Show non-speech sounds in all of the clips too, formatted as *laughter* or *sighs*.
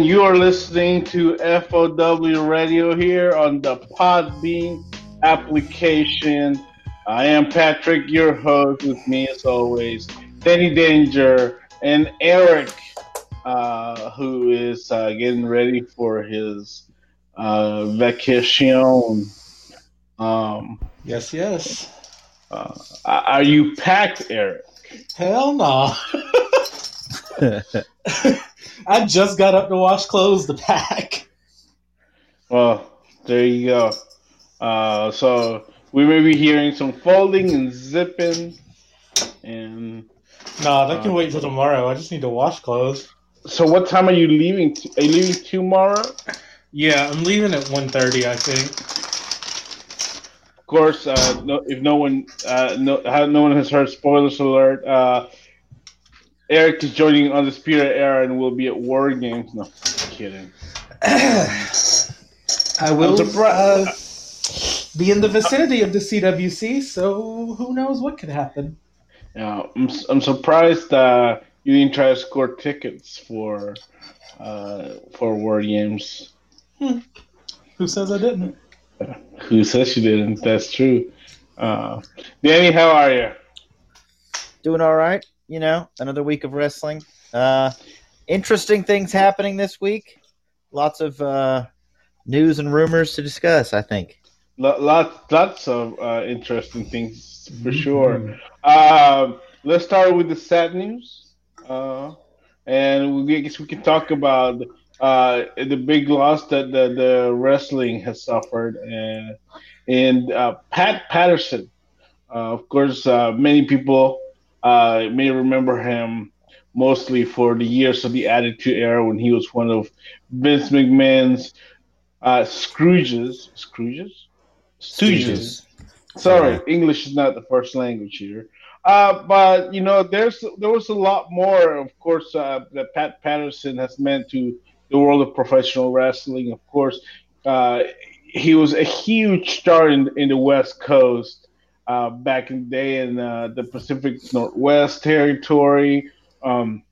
And you are listening to FOW Radio here on the Podbean application. I am Patrick, your host, with me as always, Danny Danger and Eric, uh, who is uh, getting ready for his uh, vacation. Um, Yes, yes. uh, are you packed, Eric? Hell no. *laughs* *laughs* I just got up to wash clothes to pack. Well, there you go. Uh, so we may be hearing some folding and zipping, and No, that can wait till tomorrow. I just need to wash clothes. so what time are you leaving? T- are you leaving tomorrow? Yeah, I'm leaving at 1.30, I think. Of course, uh, no, if no one, uh, no, no one has heard spoilers alert. Uh, Eric is joining on the Spirit Era and will be at War Games. No, kidding. *clears throat* I will uh, be in the vicinity of the CWC, so who knows what could happen. Yeah, I'm, s- I'm surprised uh, you didn't try to score tickets for uh, for War Games. Who says I didn't? *laughs* Who says you didn't? That's true. Uh, Danny, how are you? doing all right. You know, another week of wrestling. Uh, interesting things happening this week. Lots of uh, news and rumors to discuss. I think. Lo- Lots, lots of uh, interesting things for sure. Um, let's start with the sad news, uh, and we I guess we can talk about uh, the big loss that the, the wrestling has suffered, and and uh, Pat Patterson. Uh, of course, uh, many people uh, may remember him mostly for the years of the Attitude Era when he was one of Vince McMahon's uh, Scrooges. Scrooges? Stooges. Sorry, English is not the first language here. Uh, but you know, there's there was a lot more, of course, uh, that Pat Patterson has meant to the world of professional wrestling. Of course, uh, he was a huge star in in the West Coast uh, back in the day in uh, the Pacific Northwest territory, um,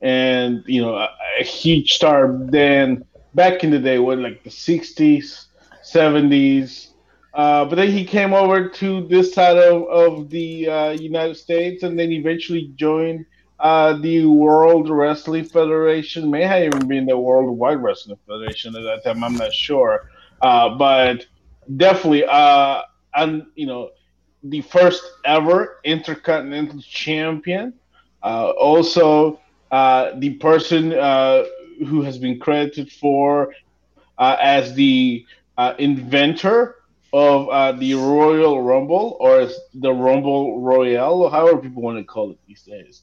and you know, a, a huge star then back in the day, what like the '60s, '70s. Uh, but then he came over to this side of, of the uh, United States and then eventually joined uh, the World Wrestling Federation. May have even been the World Wide Wrestling Federation at that time. I'm not sure. Uh, but definitely, and you know, the first ever Intercontinental Champion. Uh, also, uh, the person uh, who has been credited for uh, as the uh, inventor of uh, the Royal Rumble, or the Rumble Royale, or however people want to call it these days.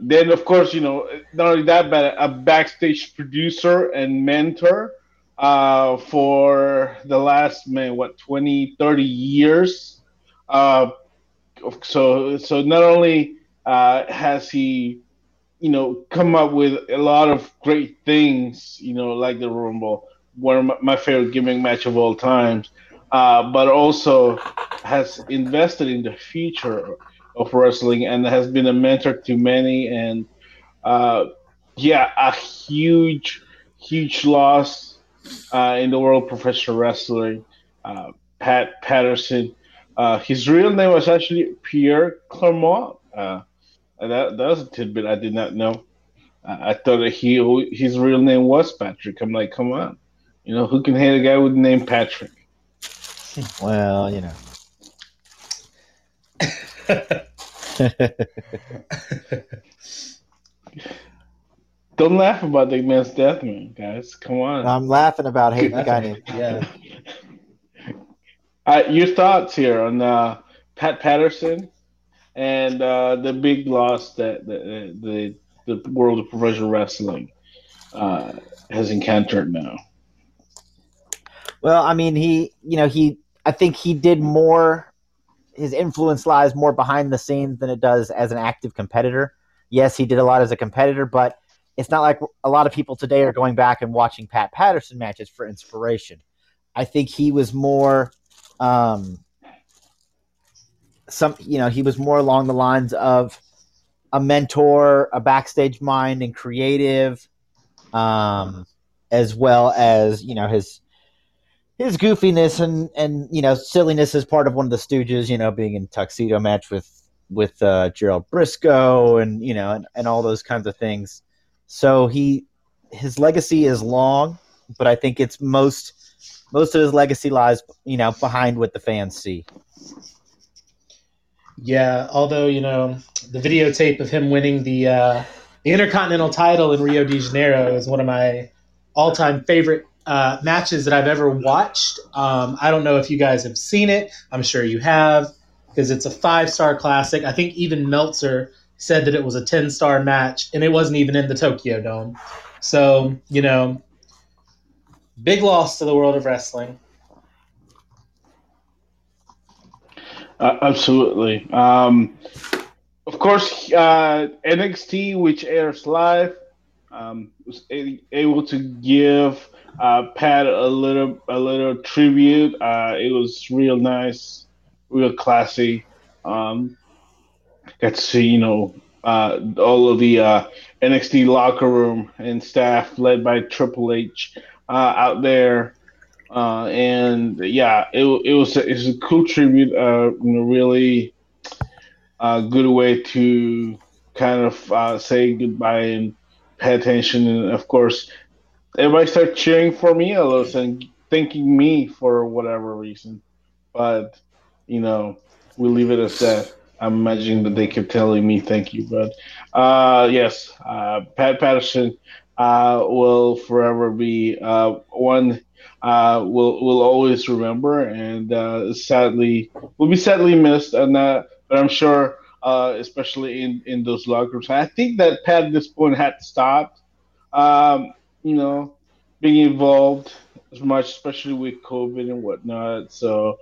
Then, of course, you know, not only that, but a backstage producer and mentor uh, for the last, man, what, 20, 30 years. Uh, so, so not only uh, has he, you know, come up with a lot of great things, you know, like the Rumble, one of my, favorite gimmick match of all times, uh, but also has invested in the future of wrestling and has been a mentor to many. And uh, yeah, a huge, huge loss uh, in the world of professional wrestling. Uh, Pat Patterson. Uh, his real name was actually Pierre Clermont. Uh, that, that was a tidbit I did not know. Uh, I thought that he his real name was Patrick. I'm like, come on. You know, who can hate a guy with the name Patrick? *laughs* Well, you know. *laughs* *laughs* Don't laugh about the man's death, man, guys. Come on. I'm laughing about hating a guy named. Yeah. *laughs* Uh, your thoughts here on uh, Pat Patterson and uh, the big loss that the, the the world of professional wrestling uh, has encountered now. Well, I mean, he, you know, he, I think he did more. His influence lies more behind the scenes than it does as an active competitor. Yes, he did a lot as a competitor, but it's not like a lot of people today are going back and watching Pat Patterson matches for inspiration. I think he was more, um, some, you know, he was more along the lines of a mentor, a backstage mind, and creative, um, as well as you know his his goofiness and and you know silliness as part of one of the Stooges, you know, being in tuxedo match with with uh, Gerald Brisco and you know and, and all those kinds of things. So he his legacy is long, but I think it's most most of his legacy lies you know behind what the fans see. Yeah, although you know the videotape of him winning the uh, the Intercontinental title in Rio de Janeiro is one of my all-time favorite uh, matches that I've ever watched. Um, I don't know if you guys have seen it. I'm sure you have because it's a five star classic. I think even Meltzer said that it was a 10 star match and it wasn't even in the Tokyo Dome. So, you know, big loss to the world of wrestling. Uh, absolutely. Um, of course, uh, NXT, which airs live, um, was a- able to give uh, Pat a little a little tribute. Uh, it was real nice, real classy. Um, got to you know uh, all of the uh, NXT locker room and staff led by Triple H uh, out there. Uh, and yeah, it, it was a, it was a cool tribute. Uh, really uh, good way to kind of uh, say goodbye and pay attention. And of course, everybody started cheering for me a of and thanking me for whatever reason. But you know, we leave it as that. I'm imagining that they kept telling me thank you, but uh, yes, uh, Pat Patterson uh, will forever be uh, one uh, we'll we'll always remember, and uh, sadly will be sadly missed. And but I'm sure, especially in in those locker rooms, I think that Pat at this point had stopped, um, you know, being involved as much, especially with COVID and whatnot. So,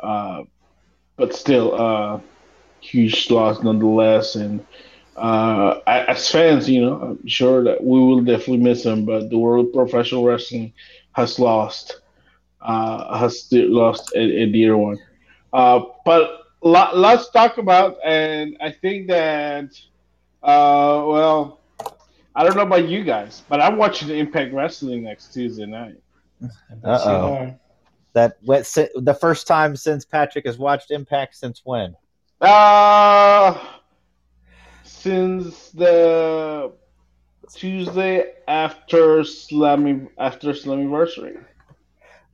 but still, huge loss nonetheless, and. Uh, as fans, you know, I'm sure that we will definitely miss him, but the world of professional wrestling has lost uh, has lost a, a dear one. Uh, but lot, let's talk about, and I think that, uh, well, I don't know about you guys, but I'm watching Impact Wrestling next Tuesday night. Uh oh. That what the first time since Patrick has watched Impact since when? Uh since the Tuesday after Slammy after Slammiversary.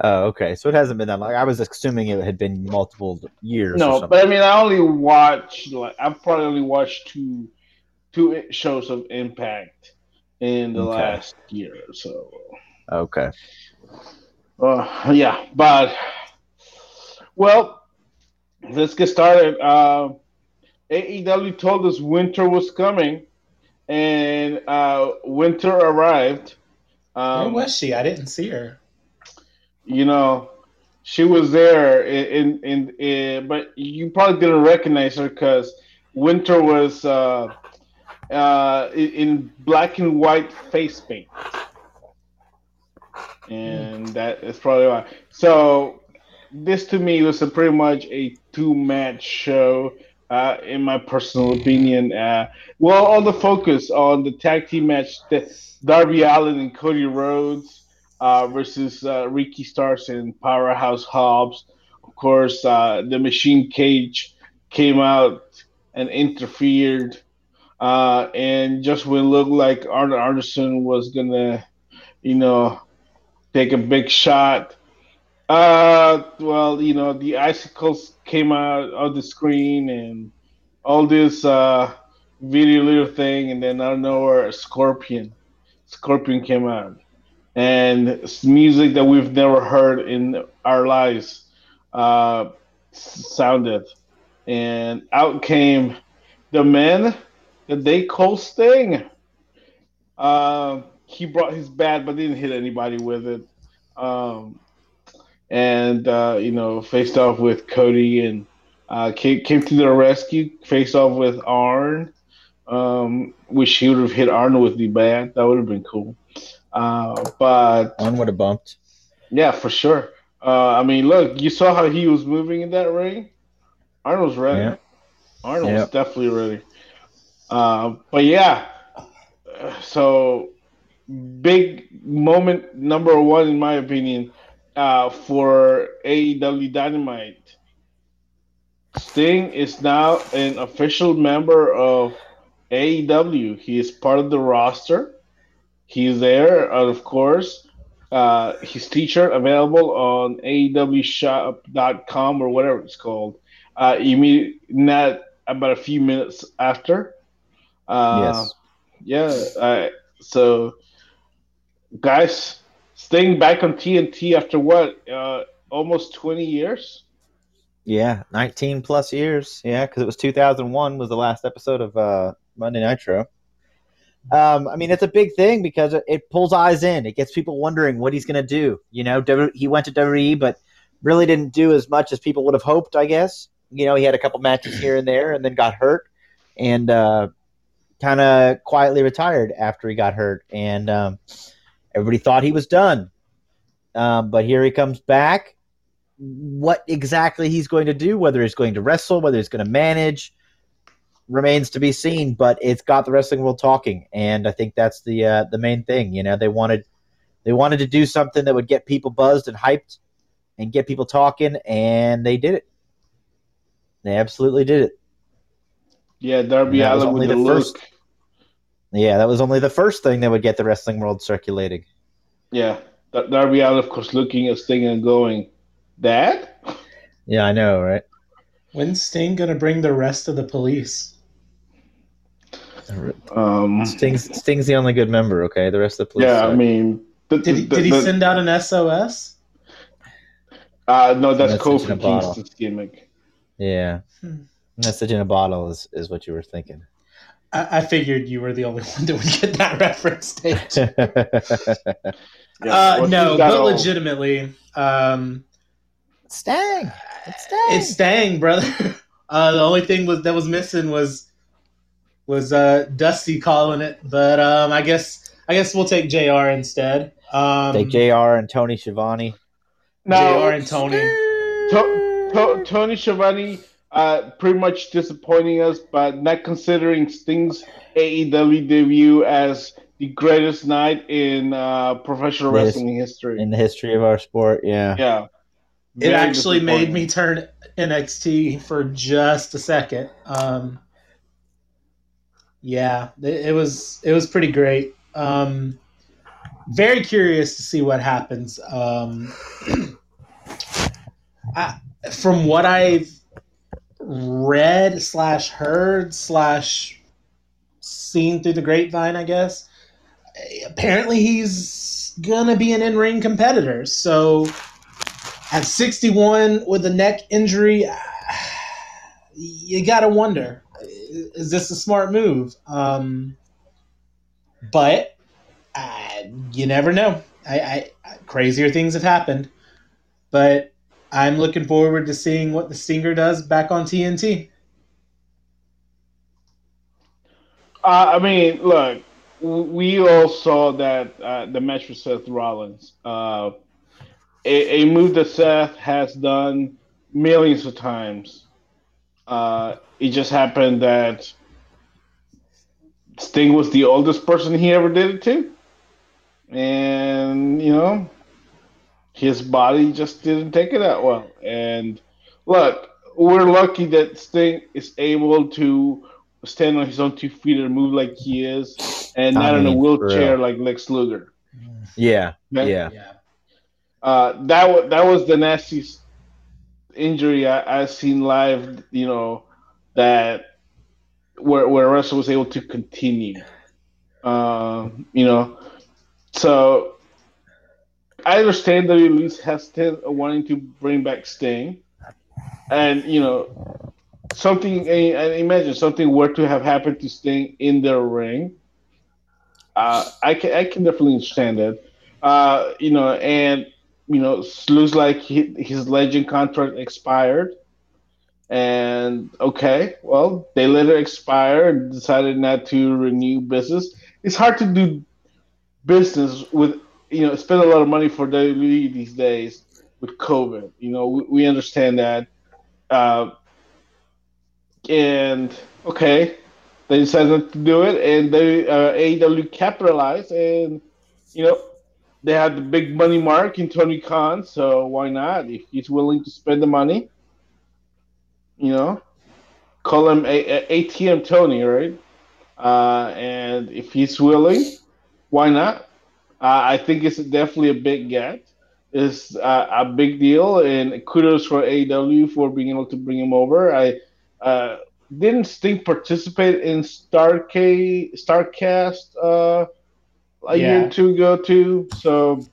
Oh, okay. So it hasn't been that long. I was assuming it had been multiple years. No, but I mean, I only watched like I've probably only watched two two shows of Impact in the okay. last year or so. Okay. Uh, yeah, but well, let's get started. Uh, AEW told us winter was coming, and uh, winter arrived. Um, Where was she? I didn't see her. You know, she was there in in, in, but you probably didn't recognize her because winter was uh, uh, in black and white face paint, and that is probably why. So this to me was a pretty much a two match show uh, in my personal opinion. Uh, well, all the focus on the tag team match, the Darby Allin and Cody Rhodes uh, versus uh, Ricky Starks and Powerhouse Hobbs. Of course, uh, the Machine Cage came out and interfered. Uh, and just when it looked like Arn Anderson was gonna, you know, take a big shot, uh, well, you know, the icicles came out of the screen and all this uh, video little thing, and then out of nowhere, a scorpion, scorpion came out, and music that we've never heard in our lives uh, sounded, and out came the man that they call Sting. Uh, he brought his bat, but didn't hit anybody with it. Um, and uh, you know, faced off with Cody and uh, came, came to their rescue. Faced off with Arn. Um, wish he would have hit Arn with the bat. That would have been cool. Uh, but Arn would have bumped. Yeah, for sure. Uh, I mean, look, you saw how he was moving in that ring. Arn was ready. Yeah. Arn was Yep. definitely ready. Uh, but yeah, so big moment number one in my opinion uh, for AEW Dynamite. Sting is now an official member of AEW. He is part of the roster. He's there, and of course. Uh, his t-shirt available on AEWshop.com or whatever it's called. Uh, immediate, not about a few minutes after. Uh, yes. yeah. Uh, so, guys, Sting back on TNT after what? Uh, almost 20 years? Yeah, 19 plus years. Yeah, because it was 2001 was the last episode of uh, Monday Nitro. Um, I mean, it's a big thing because it, it pulls eyes in. It gets people wondering what he's going to do. You know, W- he went to WWE, but really didn't do as much as people would have hoped. I guess. You know, he had a couple matches here and there, and then got hurt, and uh, kind of quietly retired after he got hurt. And um, everybody thought he was done, um, but here he comes back what exactly he's going to do, whether he's going to wrestle, whether he's going to manage, remains to be seen. But it's got the wrestling world talking, and I think that's the uh, the main thing. You know, they wanted they wanted to do something that would get people buzzed and hyped, and get people talking, and they did it. They absolutely did it. Yeah, Darby Allin with the look. first- Yeah, that was only the first thing that would get the wrestling world circulating. Yeah, Dar- Darby Allin, of course, looking at Sting and going, "Dad." Yeah, I know, right? When's Sting gonna bring the rest of the police? Um, Sting's Sting's the only good member. Okay, the rest of the police. yeah, I mean, the, Did he, the- did he the- send out an SOS? Uh, no, that's Message Kofi in a bottle. Kingston's gimmick. yeah. Hmm. Message in a bottle is, is what you were thinking. I, I figured you were the only *laughs* one that would get that reference. Dave. *laughs* Yeah, uh, well, no, but all- legitimately, um, Stang. It's Stang. it's Stang, brother. *laughs* Uh, the only thing was that was missing was was uh, Dusty calling it, but um, I guess I guess we'll take Jr. instead. Um, Take Jr. and Tony Schiavone. Now, Jr. and Tony. To- to- Tony Schiavone, uh, pretty much disappointing us, but not considering Sting's AEW debut as the greatest night in uh, professional Yes. wrestling history. in the history of our sport. Yeah. yeah, It actually made me turn NXT for just a second. Um, yeah, it, it was it was pretty great. Um, very curious to see what happens. Um, *clears throat* I, from what I've read slash heard slash seen through the grapevine, I guess apparently he's gonna be an in-ring competitor. So at 61 with a neck injury, you gotta wonder: is this a smart move? Um, but uh, you never know. I, I crazier things have happened, but I'm looking forward to seeing what the Stinger does back on TNT. Uh, I mean, look, we all saw that uh, the match with Seth Rollins. Uh, a, a move that Seth has done millions of times. Uh, it just happened that Sting was the oldest person he ever did it to. And, you know, his body just didn't take it that well. And look, we're lucky that Sting is able to stand on his own two feet and move like he is, and I not in a wheelchair like Lex Luger. Yeah. Okay? Yeah. Yeah. Uh, that was that was the nastiest injury I, I seen live. You know that where where wrestler was able to continue. Um, you know, so I understand that hesitant of wanting to bring back Sting, and you know something. And imagine something were to have happened to Sting in their ring. uh, I can I can definitely understand that. Uh, you know, and you know, looks like he, his legend contract expired. And okay, well, they let it expire and decided not to renew business. It's hard to do business with you know spend a lot of money for WWE these days with COVID. You know, we, we understand that. Uh, and okay, they decided to do it, and they uh, AEW capitalized, and you know they had the big money mark in Tony Khan, so why not? If he's willing to spend the money, you know, call him a- a- ATM Tony, right? Uh, and if he's willing, why not? Uh, I think it's definitely a big get. It's uh, a big deal, and kudos for AW for being able to bring him over. I uh, didn't Sting participate in Starcade, Starcast uh, a year or two ago too? So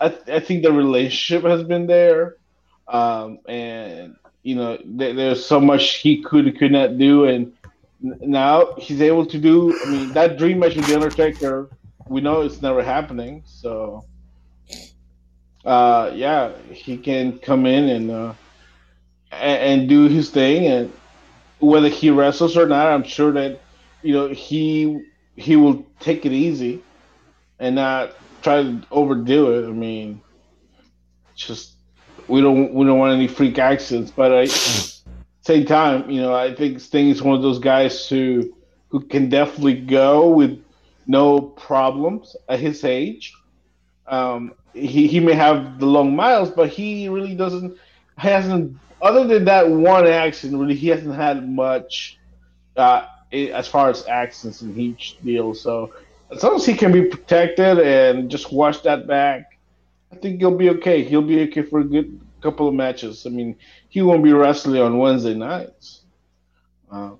I, I think the relationship has been there, um, and you know th- there's so much he could could not do, and n- now he's able to do. I mean, that dream match with the Undertaker, we know it's never happening. So, uh, yeah, he can come in and uh, and, do his thing, and whether he wrestles or not, I'm sure that you know he he will take it easy and not try to overdo it. I mean, just we don't we don't want any freak accidents, but I same time, you know, I think Sting is one of those guys who who can definitely go with no problems at his age. Um, he he may have the long miles, but he really doesn't hasn't other than that one accident. Really, he hasn't had much uh, as far as accidents and huge deals. So as long as he can be protected and just watch that back, I think he'll be okay. He'll be okay for a good couple of matches. I mean, he won't be wrestling on Wednesday nights. Uh,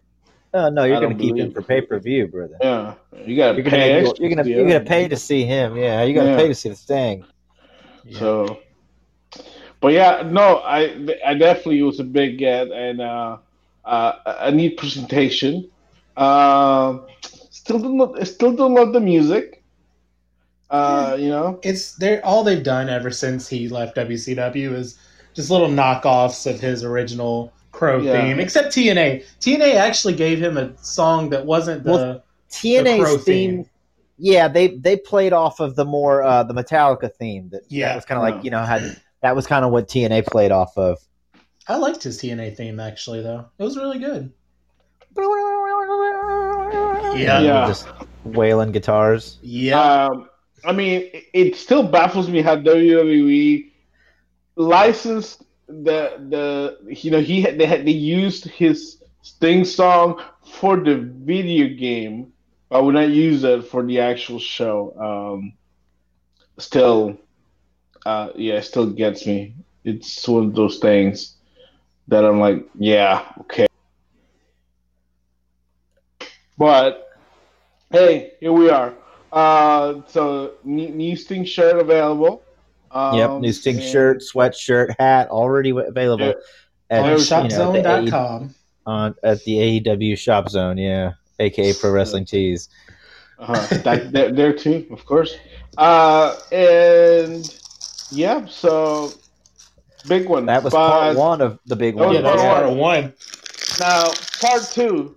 Oh no, you're gonna keep him for pay per view, brother. yeah, you got to You're gonna pay. you're gonna to you're gonna pay to see him. Yeah, you gotta Yeah. pay to see the Sting. So, but yeah, no, I I definitely was a big get and uh, uh, a neat presentation. Um still don't lo- still don't love the music. Uh, you know, It's they're all they've done ever since he left WCW is just little knockoffs of his original Crow Yeah. theme. Except TNA. TNA actually gave him a song that wasn't the Well, The TNA's Crow theme, theme. yeah, they they played off of the more uh, the Metallica theme. That, Yeah. that was kind of Yeah. like you know had that was kind of what TNA played off of. I liked his TNA theme actually though. It was really good. Yeah, Yeah. just wailing guitars. Yeah. um, I mean, it, it still baffles me how WWE licensed the the you know he had, they had they used his Sting song for the video game, but would not use it for the actual show. Um, still, uh, yeah, it still gets me. It's one of those things that I'm like, yeah, okay. But hey, here we are. Uh, so new Sting shirt available. Um, yep, new Sting shirt, sweatshirt, hat already available Yeah. at, on there's- you know, shopzone.com. on at the AEW Shop Zone. Yeah, aka Pro Wrestling Tees. Uh-huh. that there, there too, of course. Uh, and yeah, so big one. That was But part one of the big one. Yeah, that was part part one. Now, part two.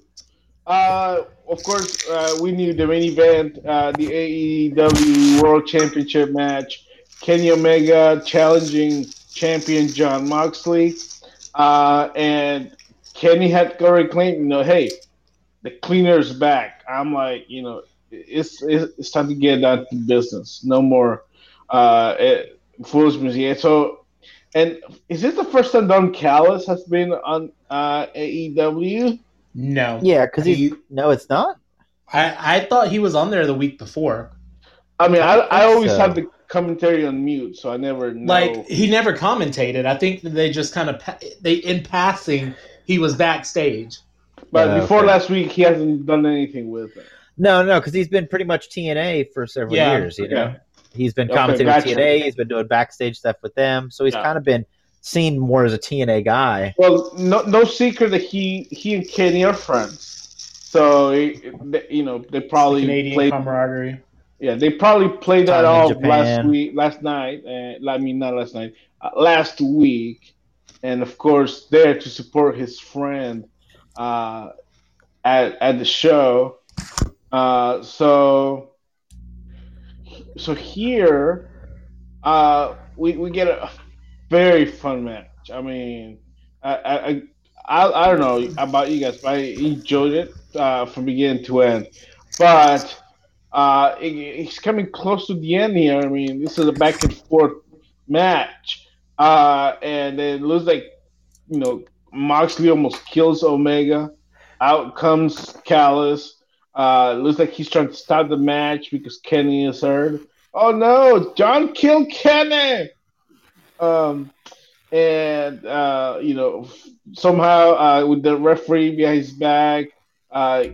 Uh, of course, uh, we knew the main event, uh, the AEW World Championship match. Kenny Omega challenging champion Jon Moxley. Uh, and Kenny had already claimed, you know, hey, the cleaner's back. I'm like, you know, it's it's, it's time to get down to business. No more uh, eh, foolishness. Yeah. So, and is this the first time Don Callis has been on uh, AEW? No. Yeah, because he's He- no, it's not. I, I thought he was on there the week before. I mean, I, I think always so. have the commentary on mute, so I never know. Like he never commentated. I think they just kind of they in passing he was backstage. but Yeah, before okay. last week, he hasn't done anything with it. No, no, because he's been pretty much TNA for several Yeah, years. You know, he's been Okay, commentating gotcha. with TNA. He's been doing backstage stuff with them, so he's Yeah. kind of been seen more as a TNA guy. Well, no, no secret that he he and Kenny are friends. So it, it- you know they probably Canadian played. camaraderie. Yeah, they probably played that off Japan. last week, last night. And I mean, not last night, uh, last week, and of course, there to support his friend uh, at at the show. Uh, so, so here, uh, we we get a very fun match. I mean, I I I, I, I don't know about you guys, but I enjoyed it uh, from beginning to end. But uh, it, it's coming close to the end here. I mean, this is a back and forth match, uh, and it looks like you know Moxley almost kills Omega. Out comes Callis. Uh, looks like he's trying to stop the match because Kenny is hurt. Oh no, John killed Kenny. Um, and uh, you know somehow uh, with the referee behind his back, uh,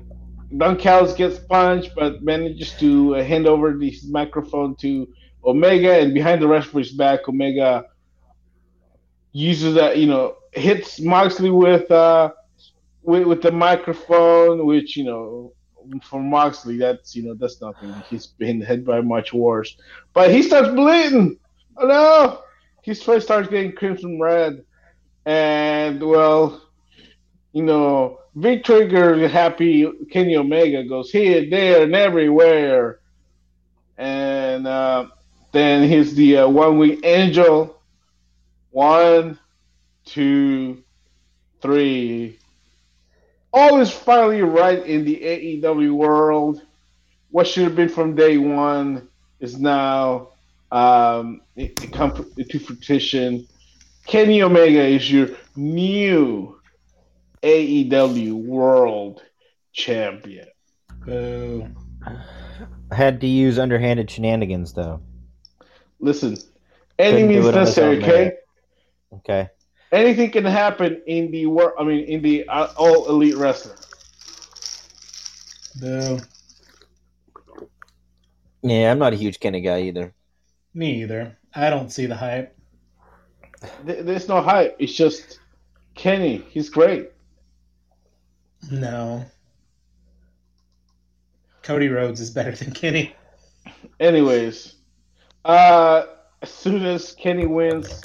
Callis gets punched, but manages to uh, hand over the microphone to Omega, and behind the referee's back, Omega uses that, you know, hits Moxley with uh with, with the microphone, which you know, for Moxley, that's you know, that's nothing. He's been hit by much worse, but he starts bleeding. Oh no! His face starts getting crimson red, and well, you know, Big Trigger happy Kenny Omega goes here, there, and everywhere. And uh, then here's the uh, one wing angel. One, two, three. All is finally right in the AEW world. What should have been from day one is now um, it, it come to fruition. Kenny Omega is your new AEW World Champion. Boo. Had to use underhanded shenanigans though. Listen, any means it on his necessary, okay? Okay. Anything can happen in the world. I mean, in the uh, all elite wrestler. Boo. Yeah, I'm not a huge Kenny guy either. Me either. I don't see the hype. There's no hype. It's just Kenny. He's great. No. Cody Rhodes is better than Kenny. Anyways, uh, as soon as Kenny wins,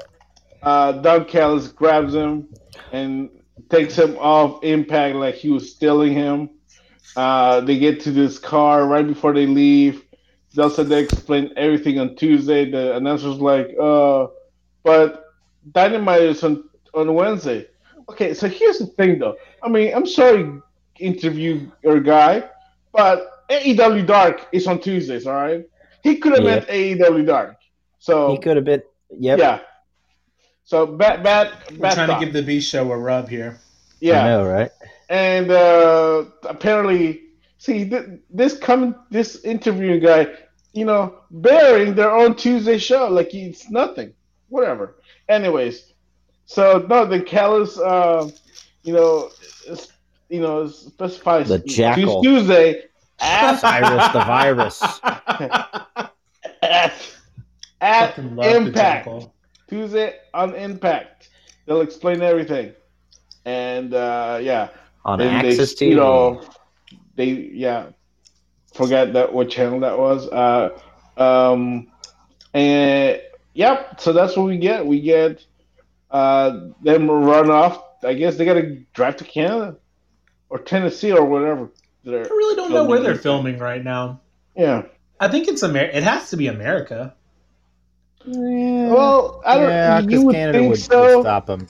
uh, Doug Callis grabs him and takes him off Impact like he was stealing him. Uh, they get to this car right before they leave. Said they explained everything on Tuesday. The announcer's like, uh, but Dynamite is on, on Wednesday. Okay, so here's the thing though. I mean, I'm sorry, interview your guy, but AEW Dark is on Tuesdays, all right? He could have Yep. meant AEW Dark. So He could have been. Yep. yeah. So bad, bad, We're bad. trying thought. to give the B show a rub here. I yeah, know, right? and uh, apparently, see th- this coming, this interviewing guy, you know, bearing their own Tuesday show like it's nothing, whatever. Anyways, so no, the Callis, uh, you know, is, you know, specifies The jackal. Tuesday at Cyrus the virus. at, at Fucking love the Impact. jackal. Tuesday on Impact. They'll explain everything. And uh, yeah, On then they, AXS TV. you know, they yeah, forget that what channel that was. Uh, um, and yep, so that's what we get. We get uh, them run off. I guess they got to drive to Canada or Tennessee or whatever. They're, I really don't know where they're filming right now. yeah. I think it's Amer. It has to be America. Yeah. Well, I don't. yeah, you 'cause would Canada think would, so. would stop them.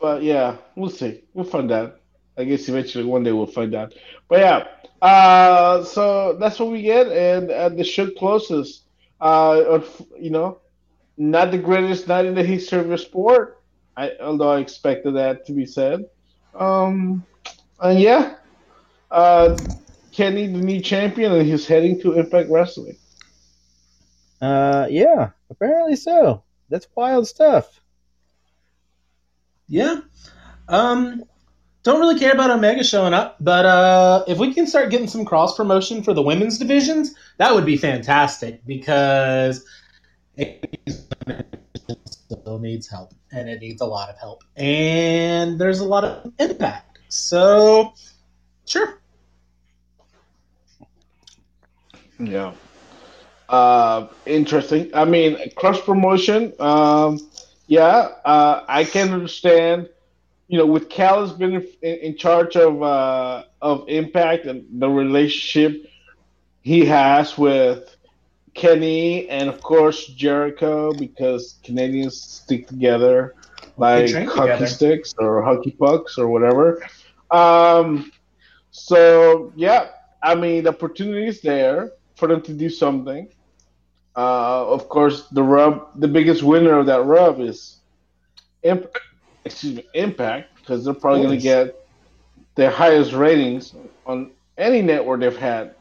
But yeah, we'll see. We'll find out. I guess eventually one day we'll find out. But yeah, uh, so that's what we get, and uh, the show closes. Uh, you know, not the greatest night in the history of the sport. I, although I expected that to be said. Um, and yeah, uh, Kenny, the new champion, and he's heading to Impact Wrestling. Uh, yeah, apparently so. That's wild stuff. Yeah. Um, don't really care about Omega showing up, but uh, if we can start getting some cross promotion for the women's divisions, that would be fantastic because it still needs help, and it needs a lot of help, and there's a lot of impact. So, sure. Yeah. Uh, interesting. I mean, cross promotion. Um, yeah, uh, I can understand. You know, with Cal has been in, in charge of uh, of Impact and the relationship he has with Kenny and of course Jericho, because Canadians stick together like hockey together. sticks or hockey pucks or whatever. Um, so yeah, I mean, the opportunity is there for them to do something. Uh, of course, the rub, the biggest winner of that rub is, Imp- excuse me, Impact, because they're probably going to get their highest ratings on any network they've had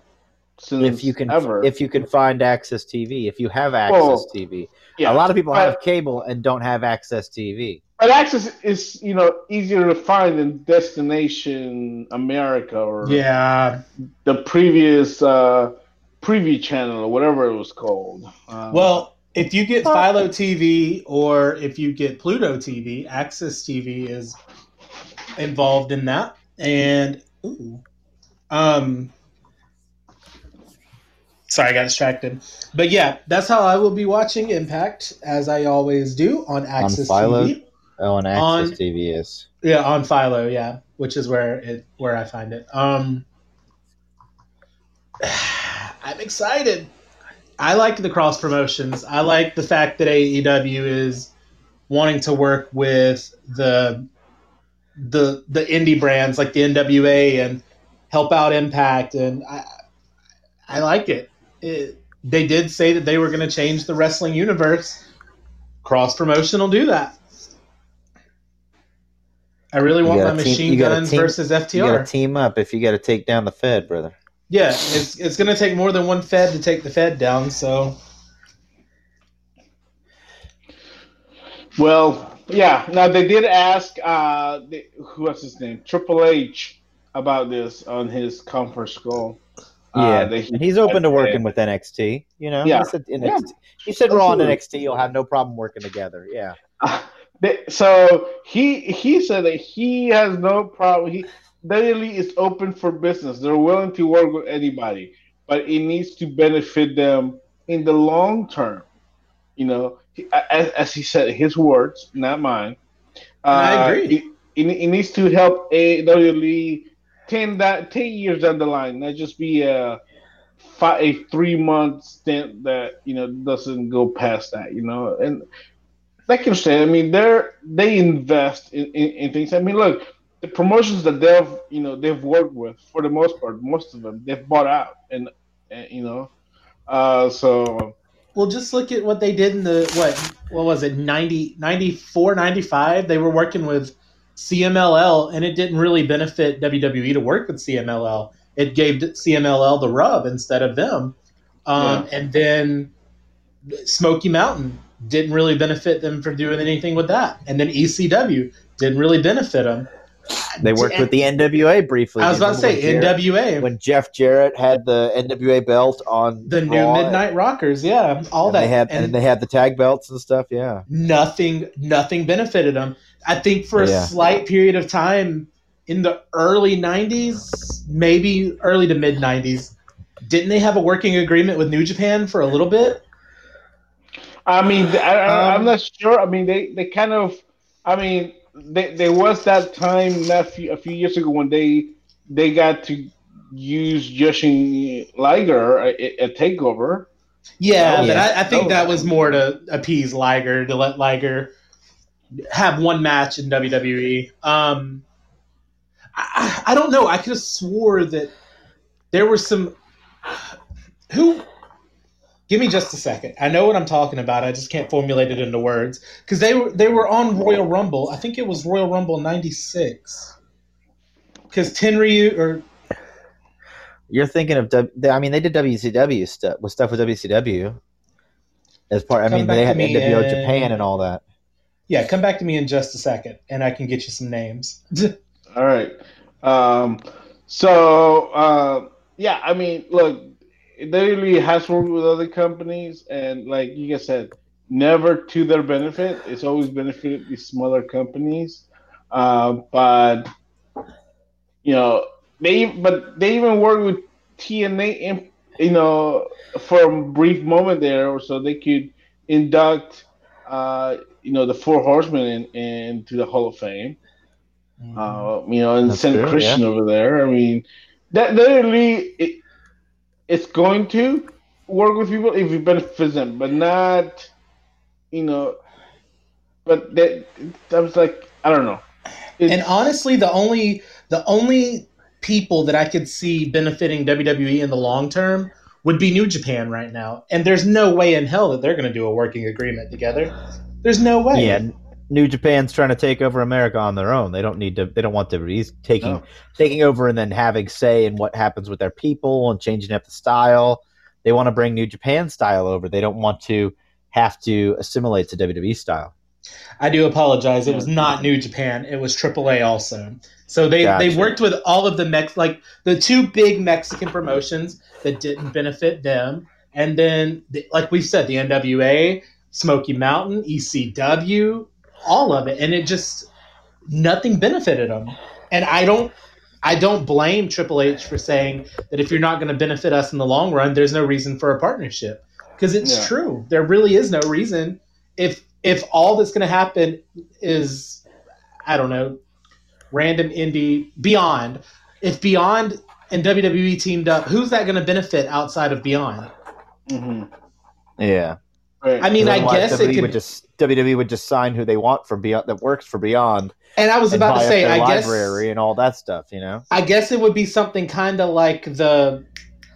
If you can, ever. if you can find AXS TV, if you have Access Well, TV, yeah, a lot of people but- have cable and don't have AXS TV. but access is you know easier to find than Destination America or Yeah. the previous uh, preview channel or whatever it was called. Uh, Well, if you get Philo TV or if you get Pluto TV, AXS TV is involved in that. And ooh, um sorry, I got distracted. But yeah, that's how I will be watching Impact as I always do on Access Philo? TV. Oh, and Access On- TV is. Yeah, on Philo, yeah, which is where it where I find it. Um *sighs* I'm excited. I like the cross promotions. I like the fact that AEW is wanting to work with the the the indie brands like the NWA and help out Impact and I I like it. It they did say that they were going to change the wrestling universe. Cross promotion will do that. I really want my team- machine you gotta guns team- versus You got FTR. to team up if you got to take down the Fed, brother. Yeah, it's it's going to take more than one Fed to take the Fed down. So Well, yeah. Now they did ask uh, the, who was his name, Triple H, about this on his conference call. Uh, Yeah, that he and he's open to working with NXT. You know, Yeah. he said, NXT. Yeah. He said Raw and. NXT will have no problem working together. Yeah, Uh, *laughs* they- so he he said that he has no problem. He daily is open for business. They're willing to work with anybody, but it needs to benefit them in the long term. You know, he, as, as he said, his words, not mine. And I Uh, agree. It, it, it needs to help AEW 10, that, 10 years down the line, not just be a five, a three month stint that you know doesn't go past that. You know, and I can say, I mean, they're they invest in, in, in things. I mean, look, the promotions that they've you know they've worked with for the most part, most of them they've bought out, and, and you know, uh, so Well, just look at what they did in the what what was it 90 94 95 they were working with CMLL and it didn't really benefit WWE to work with CMLL. It gave CMLL the rub instead of them. Um, and then Smoky Mountain didn't really benefit them for doing anything with that. And then ECW didn't really benefit them. they worked with the NWA briefly. I was about to say when Jarrett- NWA, when Jeff Jarrett had the NWA belt on the new Raw, Midnight Rockers, yeah, all and that. They had and and they had the tag belts and stuff. Yeah, nothing nothing benefited them. I think for a Yeah. slight period of time in the early 90s, maybe early to mid 90s, didn't they have a working agreement with New Japan for a little bit? I mean, I, I, I'm Um, not sure. I mean, they, they kind of, I mean, they, there was that time not a few, a few years ago when they they got to use Jushin Liger at, at Takeover. Yeah, Oh, but yeah. I, I think Oh. that was more to appease Liger to let Liger have one match in WWE. Um, I, I don't know. I could have swore that there were some who. Give me just a second. I know what I'm talking about. I just can't formulate it into words because they were they were on Royal Rumble. I think it was Royal Rumble '96. Because Tenryu or you're thinking of. W- I mean, they did WCW stuff with stuff with WCW as part. I Come mean, they had NWO and- Japan and all that. Yeah, come back to me in just a second, and I can get you some names. *laughs* All right. Um, so uh, yeah, I mean, look, they really has worked with other companies, and like you guys said, never to their benefit. It's always benefited these smaller companies. Uh, but you know, they but they even work with TNA you know, for a brief moment there, so they could induct, uh, you know, the four horsemen in, into the Hall of Fame. Uh, you know, and That's send true, Christian over there. I mean, that literally it, it's going to work with people if it benefits them, but not, you know, but that that was like I don't know. and honestly, the only the only people that I could see benefiting WWE in the long term would be New Japan right now. And there's no way in hell that they're going to do a working agreement together. There's no way. Yeah, New Japan's trying to take over America on their own. They don't need to. They don't want WWE's taking No. taking over and then having say in what happens with their people and changing up the style. They want to bring New Japan style over. They don't want to have to assimilate to WWE style. I do apologize. It was not New Japan. It was AAA also. So they, they worked with all of the Mex like the two big Mexican promotions that didn't benefit them, and then the, like we said, the NWA, Smoky Mountain, ECW, all of it, and it just nothing benefited them. And I don't I don't blame Triple H for saying that if you're not going to benefit us in the long run, there's no reason for a partnership because it's Yeah. true. There really is no reason if if all that's going to happen is I don't know random indie beyond if beyond and WWE teamed up who's that going to benefit outside of beyond Mhm. Yeah, Right. I mean I Otherwise, guess it WWE could would just WWE would just sign who they want for Beyond that works for Beyond. and I was and about to say I guess library and all that stuff. You know, I guess it would be something kind of like the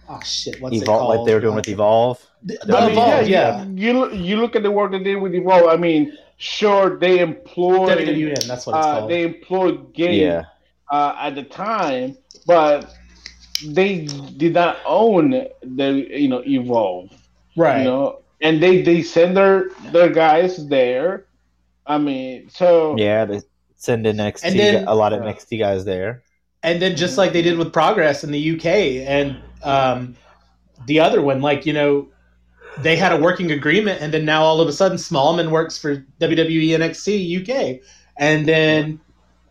oh shit what's it called like they were doing with Evolve. the, I the mean, Evolve yeah, yeah, You, you look- at the work they did with Evolve. I mean, sure they employed WWN that's what it's uh, they employed Gabe Yeah, uh, at the time, but they did not own the you know Evolve. right You know, and they they send their their guys there. I mean, so yeah. They send in NXT And then- a lot of Yeah. NXT guys there. and then just like they did with progress in the uk and um, the other one like you know they had a working agreement and then now all of a sudden smallman works for wwe nxt uk and then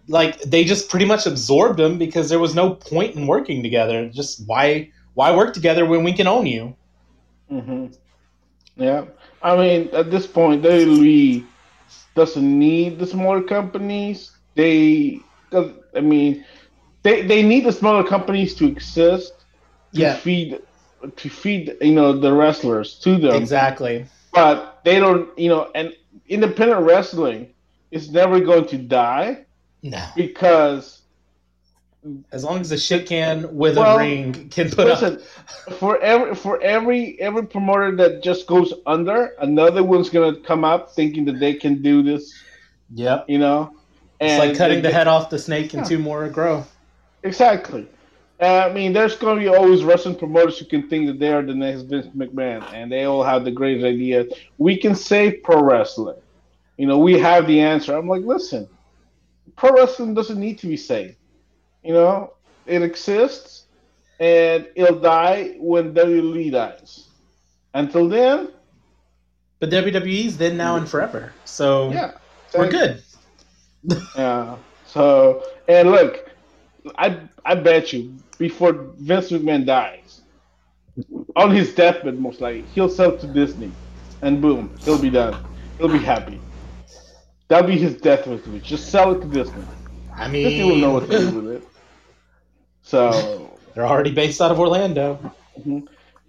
like they just pretty much absorbed them because there was no point in working together just why why work together when we can own you hmm Yeah, I mean, at this point, WWE doesn't need the smaller companies. They, 'cause, I mean, they they need the smaller companies to exist to Yeah. feed to feed you know the wrestlers to them. exactly But they don't, you know, and independent wrestling is never going to die no because as long as the shit can with Well, a ring can put up listen, for every for every every promoter that just goes under, another one's gonna come up thinking that they can do this, yep you know. it's like cutting they- the head off the snake and two more grow Exactly. Uh, I mean, there's going to be always wrestling promoters who can think that they are the next Vince McMahon, and they all have the greatest idea. We can save pro wrestling. You know, we have the answer. I'm like, listen, pro wrestling doesn't need to be saved. You know, it exists, and it'll die when WWE dies. Until then, But WWE's then, now, and forever. So yeah, we're good. *laughs* Yeah. So, and look, I I bet you before Vince McMahon dies, on his deathbed, most likely he'll sell to Disney, and boom, he'll be done. He'll be happy. That'll be his death wish. Just sell it to Disney. I mean, Disney will know what to do with it. So, *laughs* they're already based out of Orlando.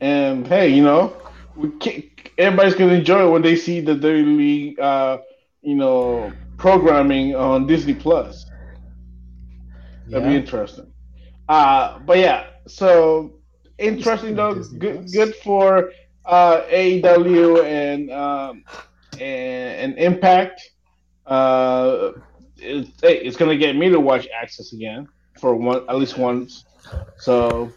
and hey, you know, we everybody's gonna enjoy it when they see the WWE, uh, you know, programming on Disney Plus. That'd be interesting. Uh, but yeah, so interesting though. Disney Good, Plus. good for uh, AEW and um, and, and Impact. Uh, it's, hey, it's gonna get me to watch AXS again for one at least once. So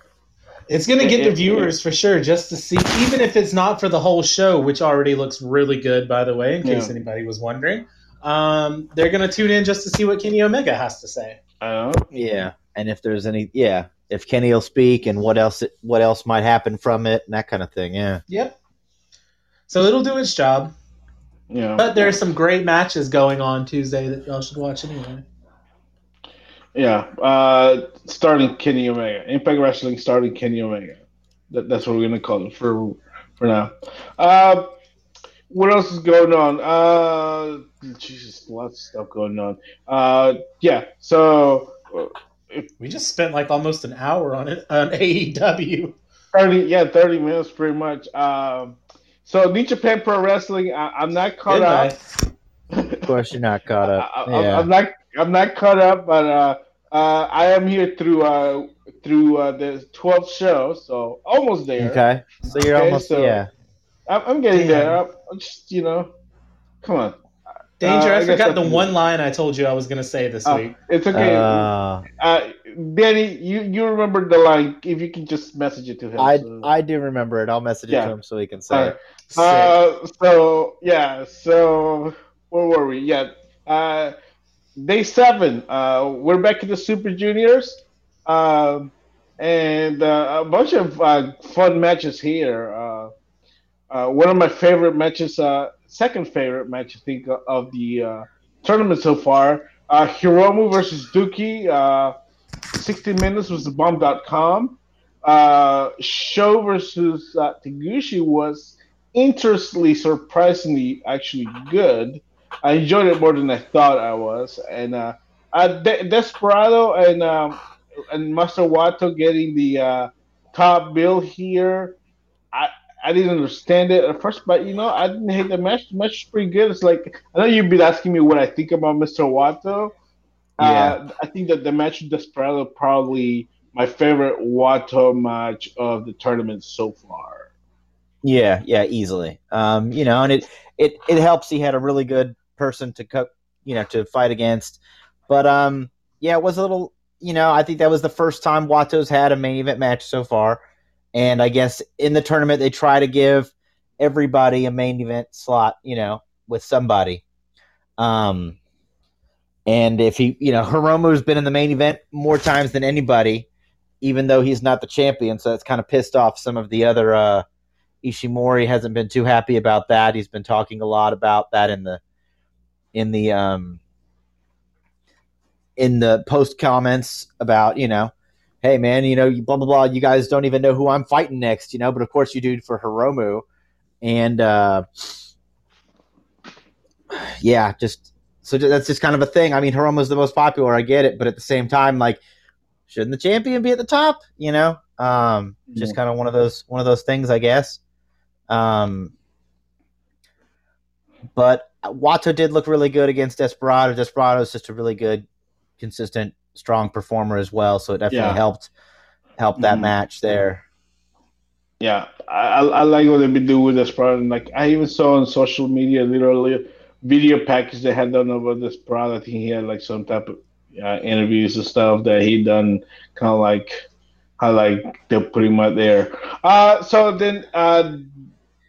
It's going to get the It- it- viewers for sure, just to see, even if it's not for the whole show, which already looks really good, by the way, in case Yeah. anybody was wondering. Um, they're going to tune in just to see what Kenny Omega has to say. I. Yeah, and if there's any, yeah, if Kenny will speak and what else, what else might happen from it, and that kind of thing. Yeah, Yep. So it'll do its job. Yeah, But there are some great matches going on Tuesday that y'all should watch anyway. Yeah. Uh, starting Kenny Omega, Impact Wrestling starting Kenny Omega. That, that's what we're gonna call it for for now. Uh, what else is going on? Uh, Jesus, lots of stuff going on. Uh, yeah. So we just spent like almost an hour on it on AEW. Thirty, yeah, thirty minutes, pretty much. Um, so New Japan Pro Wrestling, I, am not caught up. of course, you're not caught up. *laughs* I, yeah. I'm not. I'm not caught up, but uh, uh, I am here through uh, through uh, the 12th show, so almost there. Okay, so you're okay, almost so yeah. I'm, I'm getting Damn. there. I'm just you know, come on. Danger, uh, I, I forgot the one line I told you I was going to say this uh, week. It's okay. Uh, uh, Danny, you, you remember the line. If you can just message it to him. I, so. I do remember it. I'll message yeah. it to him so he can say it. Uh, so, yeah. So, where were we? Yeah. Uh, day seven. Uh, we're back in the Super Juniors. Um, and uh, a bunch of uh, fun matches here. Uh, uh, one of my favorite matches, uh, second favorite match, I think, of the uh, tournament so far. Uh, Hiromu versus Douki. Uh, 60 minutes was the bomb.com. Uh, Sho versus uh, Taguchi was interestingly, surprisingly, actually good. I enjoyed it more than I thought I was. And uh, uh, De- Desperado and um, and Master Wato getting the uh, top bill here. I I didn't understand it at first, but you know, I didn't hate the match. The match was pretty good. It's like I know you've been asking me what I think about Mr. Wato. Uh, yeah. Uh, I think that the match with Desperado probably my favorite Wato match of the tournament so far. Yeah, yeah, easily. Um, you know, and it it it helps. He had a really good person to you know, to fight against. But um, yeah, it was a little. You know, I think that was the first time Wato's had a main event match so far. And I guess in the tournament, they try to give everybody a main event slot, you know, with somebody. Um, and if he, you know, Hiromu's been in the main event more times than anybody, even though he's not the champion. So it's kind of pissed off some of the other. Uh, Ishimori hasn't been too happy about that. He's been talking a lot about that in the in the um in the post comments about you know hey man, you know, blah blah blah. You guys don't even know who I'm fighting next, you know, but of course you do for Hiromu, and uh, yeah, just so that's just kind of a thing. I mean, Hiromu's the most popular. I get it, but at the same time, like, shouldn't the champion be at the top? You know, um, yeah. just kind of one of those one of those things, I guess. Um, but Wato did look really good against Desperado. Desperado is just a really good, consistent strong performer as well, so it definitely yeah. helped help that mm-hmm. match there. Yeah, I, I like what they've been doing with this product. Like I even saw on social media, literally video package they had done over this product. I think he had like some type of uh, interviews and stuff that he done, kind of like how like they're pretty much there. Uh, so then uh,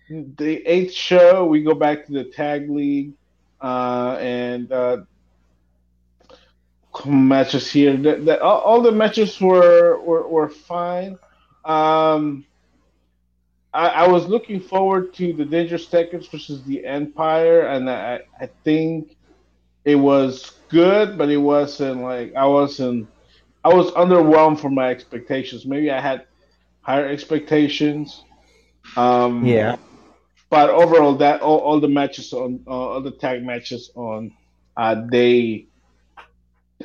the eighth show, we go back to the tag league, uh, and uh, matches here. The, the, all, all, the matches were were, were fine. Um, I, I, was looking forward to the Dangerous Tekkers versus the Empire, and I, I think it was good, but it wasn't like I wasn't. I was underwhelmed for my expectations. Maybe I had higher expectations. Um, yeah. But overall, that all, all the matches on uh, all the tag matches on uh, day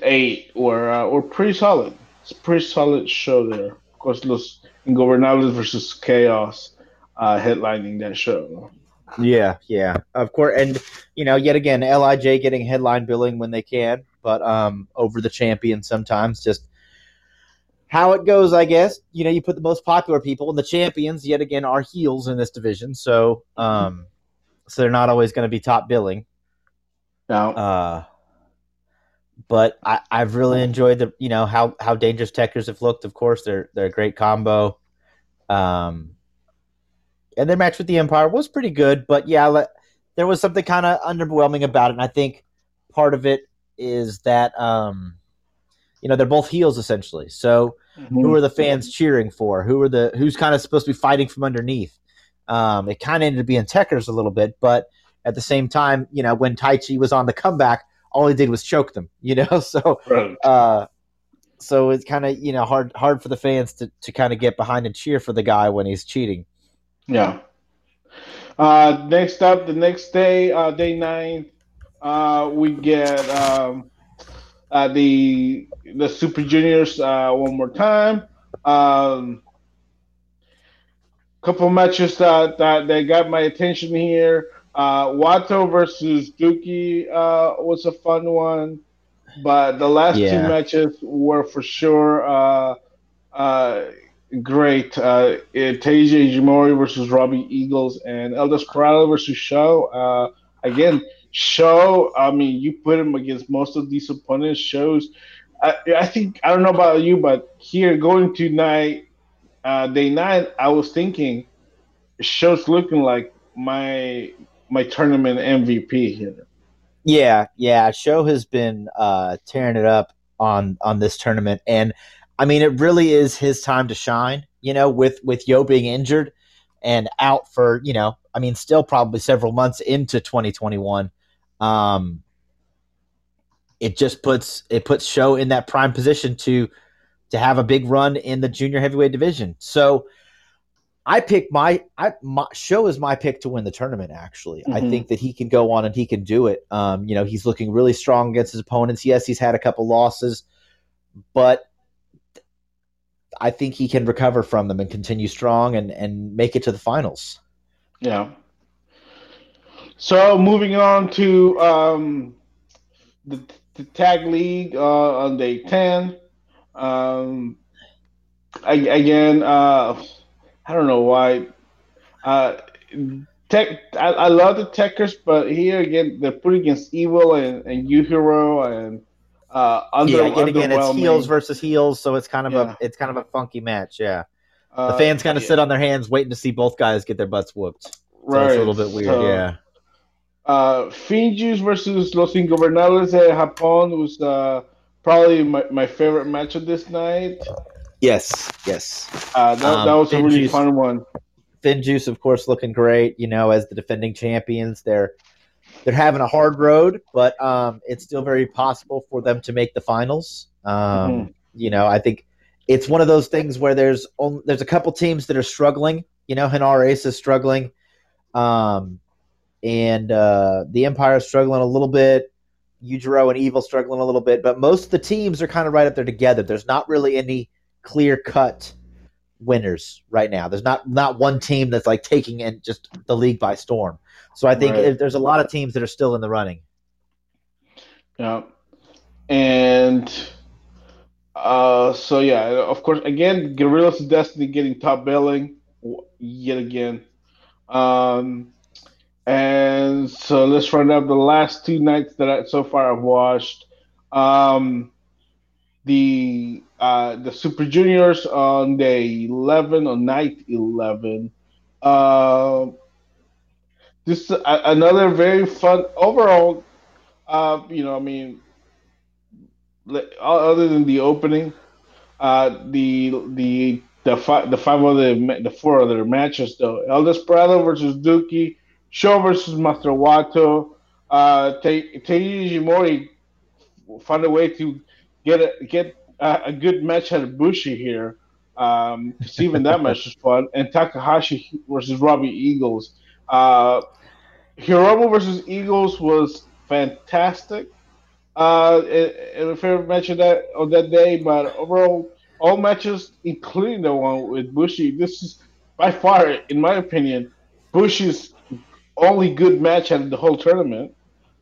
eight were uh, were pretty solid. It's a pretty solid show there. Of course, Los Ingobernables versus Chaos uh, headlining that show. Yeah, yeah, of course, and you know, yet again, Lij getting headline billing when they can, but um, over the champion sometimes. Just how it goes, I guess. You know, you put the most popular people, and the champions, yet again, are heels in this division, so um, so they're not always going to be top billing. No. Uh, but I, have really enjoyed the you know how how dangerous Tekkers have looked. Of course, they're they're a great combo. Um, and their match with the Empire was pretty good, but yeah, there was something kind of underwhelming about it. And I think part of it is that um, you know they're both heels essentially. So mm-hmm. who are the fans cheering for? Who are the who's kind of supposed to be fighting from underneath? Um, it kind of ended up being Tekkers a little bit, but at the same time, you know, when Taichi was on the comeback all he did was choke them, *laughs* you know. So, right. uh, so it's kind of you know hard hard for the fans to, to kind of get behind and cheer for the guy when he's cheating. Yeah. Uh, next up, the next day, uh, day nine, uh, we get um, uh, the the Super Juniors uh, one more time. Um, couple matches that, that that got my attention here. Uh, Wato versus Douki uh, was a fun one, but the last Yeah. two matches were for sure uh, uh, great. Uh, Taiji Ishimori versus Robbie Eagles and El Desperado versus Sho. Uh, again, Sho. I mean, you put him against most of these opponents. Shows. I, I think I don't know about you, but here going to night uh, day nine, I was thinking, Sho's looking like my my tournament MVP here. Yeah, yeah. Sho has been uh, tearing it up on on this tournament, and I mean, it really is his time to shine. You know, with with Yoh being injured and out for you know, I mean, still probably several months into 2021. Um, it just puts it puts Sho in that prime position to to have a big run in the junior heavyweight division. So. I pick my I my Sho is my pick to win the tournament. Actually, I Mhm. think that he can go on and he can do it. Um, you know, he's looking really strong against his opponents. Yes, he's had a couple losses, but I think he can recover from them and continue strong and and make it to the finals. Yeah. So moving on to um, the, the tag league uh, on day ten. Um, I, again, uh, I don't know why. Uh, tech, I, I love the Tekkers, but here again, they're put against Evil and and Yujiro and uh, under, yeah, again, again, it's heels versus heels, so it's kind of Yeah. a it's kind of a funky match. Yeah, the Uh, fans kind of yeah, sit on their hands waiting to see both guys get their butts whooped. So right. it's a little bit weird. So, yeah. Uh, Finjuice versus Los Ingobernables de Japón was uh, probably my, my favorite match of this night. Yes. Yes. Uh, that, Um, that was a really Finjuice- fun one. Finjuice, of course, looking great. You know, as the defending champions, they're they're having a hard road, but um, it's still very possible for them to make the finals. Um, Mhm. You know, I think it's one of those things where there's only, there's a couple teams that are struggling. You know, Hanar Ace is struggling, um, and uh, the Empire is struggling a little bit. Yujiro and Evil struggling a little bit, but most of the teams are kind of right up there together. There's not really any clear cut winners right now. There's not not one team that's like taking in just the league by storm. So I think Right. there's a lot of teams that are still in the running. Yeah. And uh, so, yeah, of course, again, Guerrillas of Destiny getting top billing yet again. Um, and so let's run up the last two nights that I, so far I've watched. Um, the uh, the Super Juniors on day 11, on night 11. Uh, this uh, another very fun overall. Uh, you know, I mean, other than the opening, uh, the the the five the five other the four other matches though. El Desperado versus Douki, Sho versus Master Wato, uh, Te- Taiji Ishimori found a way to get a get a, a good match out of Bushi here. Um, even that *laughs* match was fun. And Takahashi versus Robbie Eagles. Uh, Hiromu versus Eagles was fantastic. Uh, and a favorite match of that on that day, but overall, all matches, including the one with Bushi, this is by far, in my opinion, Bushi's only good match out of the whole tournament.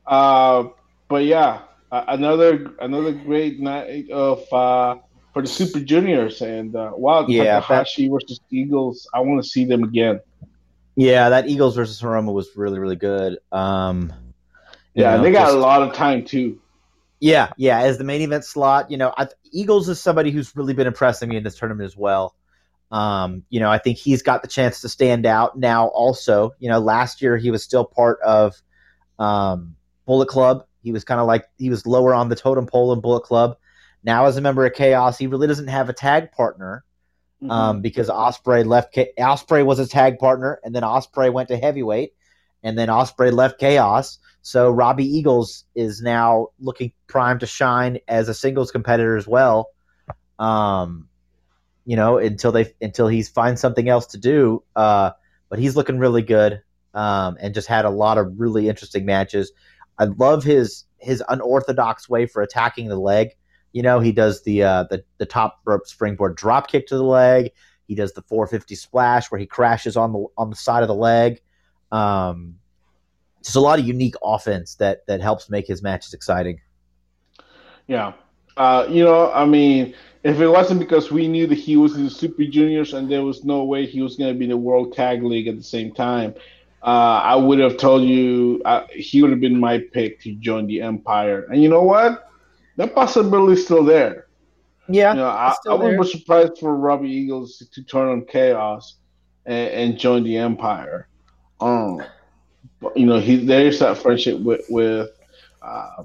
Uh, but yeah, uh, another another great night of uh, for the Super Juniors, and uh, wow, Yeah, that- Takahashi versus Eagles. I want to see them again. Yeah, that Eagles versus Hiromu was really really good. Um, Yeah, know, they got just- a lot of time too. Yeah, yeah. As the main event slot, you know, I, Eagles is somebody who's really been impressing me in this tournament as well. Um, you know, I think he's got the chance to stand out now. Also, you know, last year he was still part of um, Bullet Club. He was kind of like he was lower on the totem pole in Bullet Club. Now, as a member of Chaos, he really doesn't have a tag partner Mm-hmm. um, because Ospreay left. Ospreay was his tag partner, and then Ospreay went to heavyweight, and then Ospreay left Chaos. So Robbie Eagles is now looking primed to shine as a singles competitor as well. Um, you know, until they until he finds something else to do. Uh, but he's looking really good. Um, and just had a lot of really interesting matches. I love his his unorthodox way for attacking the leg. You know, he does the uh, the the top rope springboard drop kick to the leg. He does the 450 splash where he crashes on the on the side of the leg. Um, just a lot of unique offense that that helps make his matches exciting. Yeah, uh, you know, I mean, if it wasn't because we knew that he was in the Super Juniors and there was no way he was going to be in the World Tag League at the same time, uh, I would have told you uh, he would have been my pick to join the Empire. And you know what? That possibility is still there. Yeah, you know, I, I would be surprised for Robbie Eagles to turn on Chaos and, and join the Empire. Um, but, you know, he there's that friendship with with uh,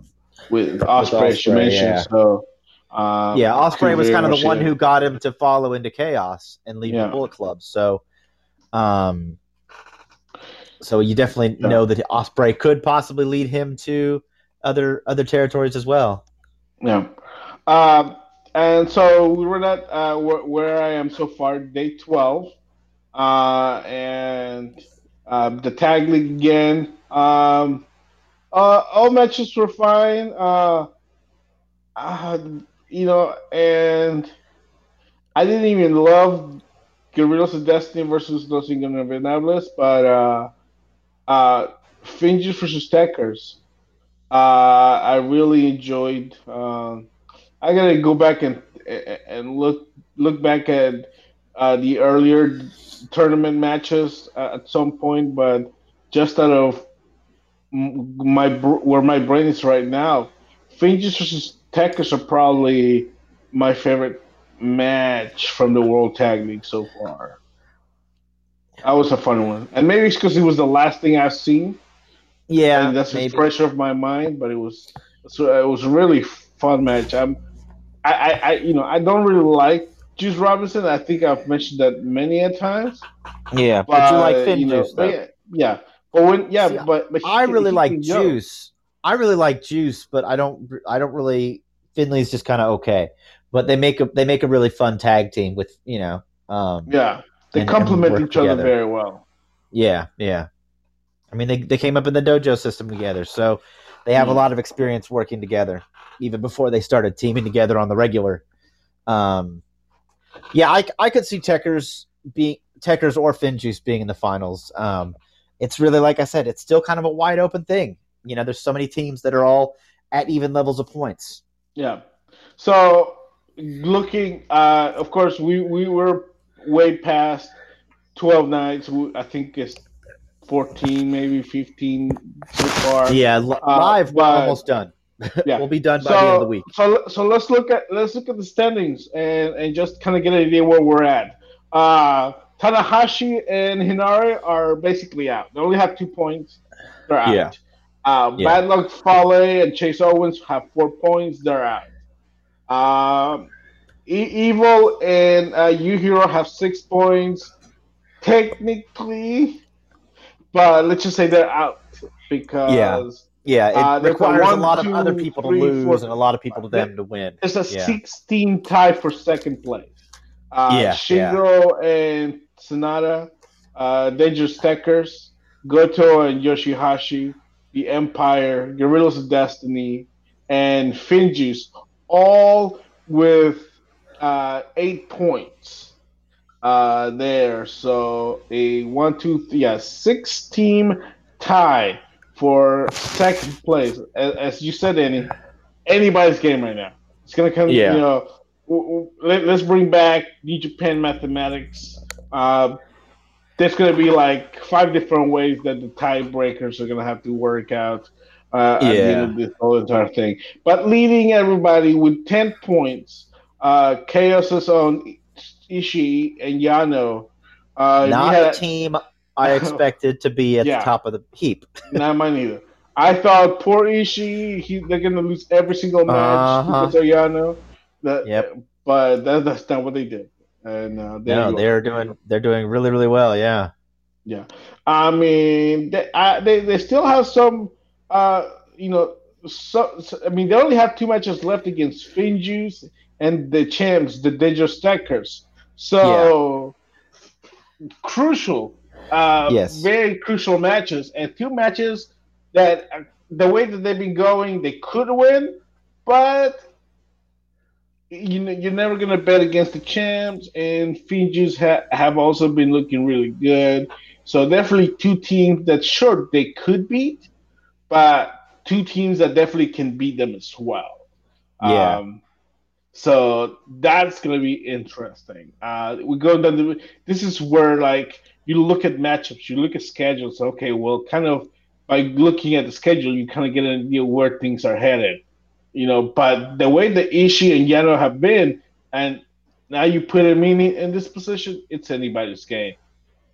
with Ospreay, as you mentioned. Yeah. So um, yeah, Ospreay was kind of the one who got him to follow into Chaos and leave yeah. the Bullet Club. So, um, so you definitely yeah. know that Ospreay could possibly lead him to other other territories as well. Yeah. Um, and so we were at uh, where, where, I am so far, day 12. Uh, and uh, the tag league again. Um, uh, all matches were fine. Uh, uh, you know, and I didn't even love Guerrillas of Destiny versus Los Ingobernables, but uh, uh, versus Tekkers. Uh, I really enjoyed. Uh, I gotta go back and and look look back at uh, the earlier tournament matches uh, at some point, but just out of my where my brain is right now, Finjuice versus Tekkers are probably my favorite match from the World Tag League so far. That was a fun one, and maybe it's because it was the last thing I've seen. Yeah, and that's maybe. fresh off my mind. But it was so it was a really fun match. I'm, I, I, I, you know, I don't really like Juice Robinson. I think I've mentioned that many a times. Yeah, but, but you like Finn you know, Juice, yeah, yeah, but when yeah, See, but, but I really like Juice. I really like Juice, but I don't. I don't really. Finlay's just kind of okay, but they make a they make a really fun tag team with you know. Um, yeah, they and, complement and each together. other very well. Yeah, yeah. I mean, they they came up in the dojo system together, so they have mm. a lot of experience working together, even before they started teaming together on the regular. Um, yeah, I I could see Tekkers being Tekkers or Finjuice being in the finals. Um, it's really like I said, it's still kind of a wide open thing. You know, there's so many teams that are all at even levels of points. Yeah. So looking, uh, of course, we we were way past 12 nights. I think it's 14, maybe 15 so far. Yeah, uh, live uh, we're almost done. *laughs* Yeah. we'll be done by so, the end of the week. So so let's look at let's look at the standings and and just kind of get an idea where we're at. Uh, Tanahashi and Henare are basically out. They only have two points. They're out. Yeah. Uh, yeah. Bad Luck Fale and Chase Owens have four points. They're out. Um, e- Evil and uh, Hero have six points. Technically, but let's just say they're out because yeah, yeah, it uh, requires one, a lot of other people three, to lose four, and a lot of people to them to win. It's a yeah. 16 tie for second place. Uh, yeah, Shingo yeah. and Sanada, uh, Dangerous Tekkers, Goto and Yoshihashi, the Empire, Guerrillas of Destiny, and Finjuice, all with uh, eight points uh, there. So a one, two, three, yeah, six team tie for second place. As, as you said, any anybody's game right now. It's gonna come. Yeah. You know, let, us bring back New Japan mathematics. Uh, there's going to be like five different ways that the tiebreakers are going to have to work out uh, yeah. at the end of this whole entire thing. But leading everybody with 10 points, uh, Chaos's own Ishii and Yano. Uh, Not had, a team I expected to be at yeah, the top of the heap. *laughs* not mine either. I thought poor Ishii, he, they're going to lose every single match uh-huh. because of Yano. That, yep. But that, that's not what they did and uh, no, they're doing they're doing really really well. Yeah, yeah. I mean, they I, they, they still have some. Uh, you know, so, so, I mean, they only have two matches left against Finjuice and the champs, the Dangerous Tekkers. So crucial, uh, Yes. very crucial matches, and two matches that uh, the way that they've been going, they could win, but you know, you're never gonna bet against the champs, and Fiji's ha- have also been looking really good. So definitely two teams that sure they could beat, but two teams that definitely can beat them as well. Yeah. Um, so that's gonna be interesting. Uh, we go down the. This is where like you look at matchups, you look at schedules. Okay, well, kind of by looking at the schedule, you kind of get an idea where things are headed. You know, but the way the Ishii and Yano have been, and now you put him in in this position, it's anybody's game.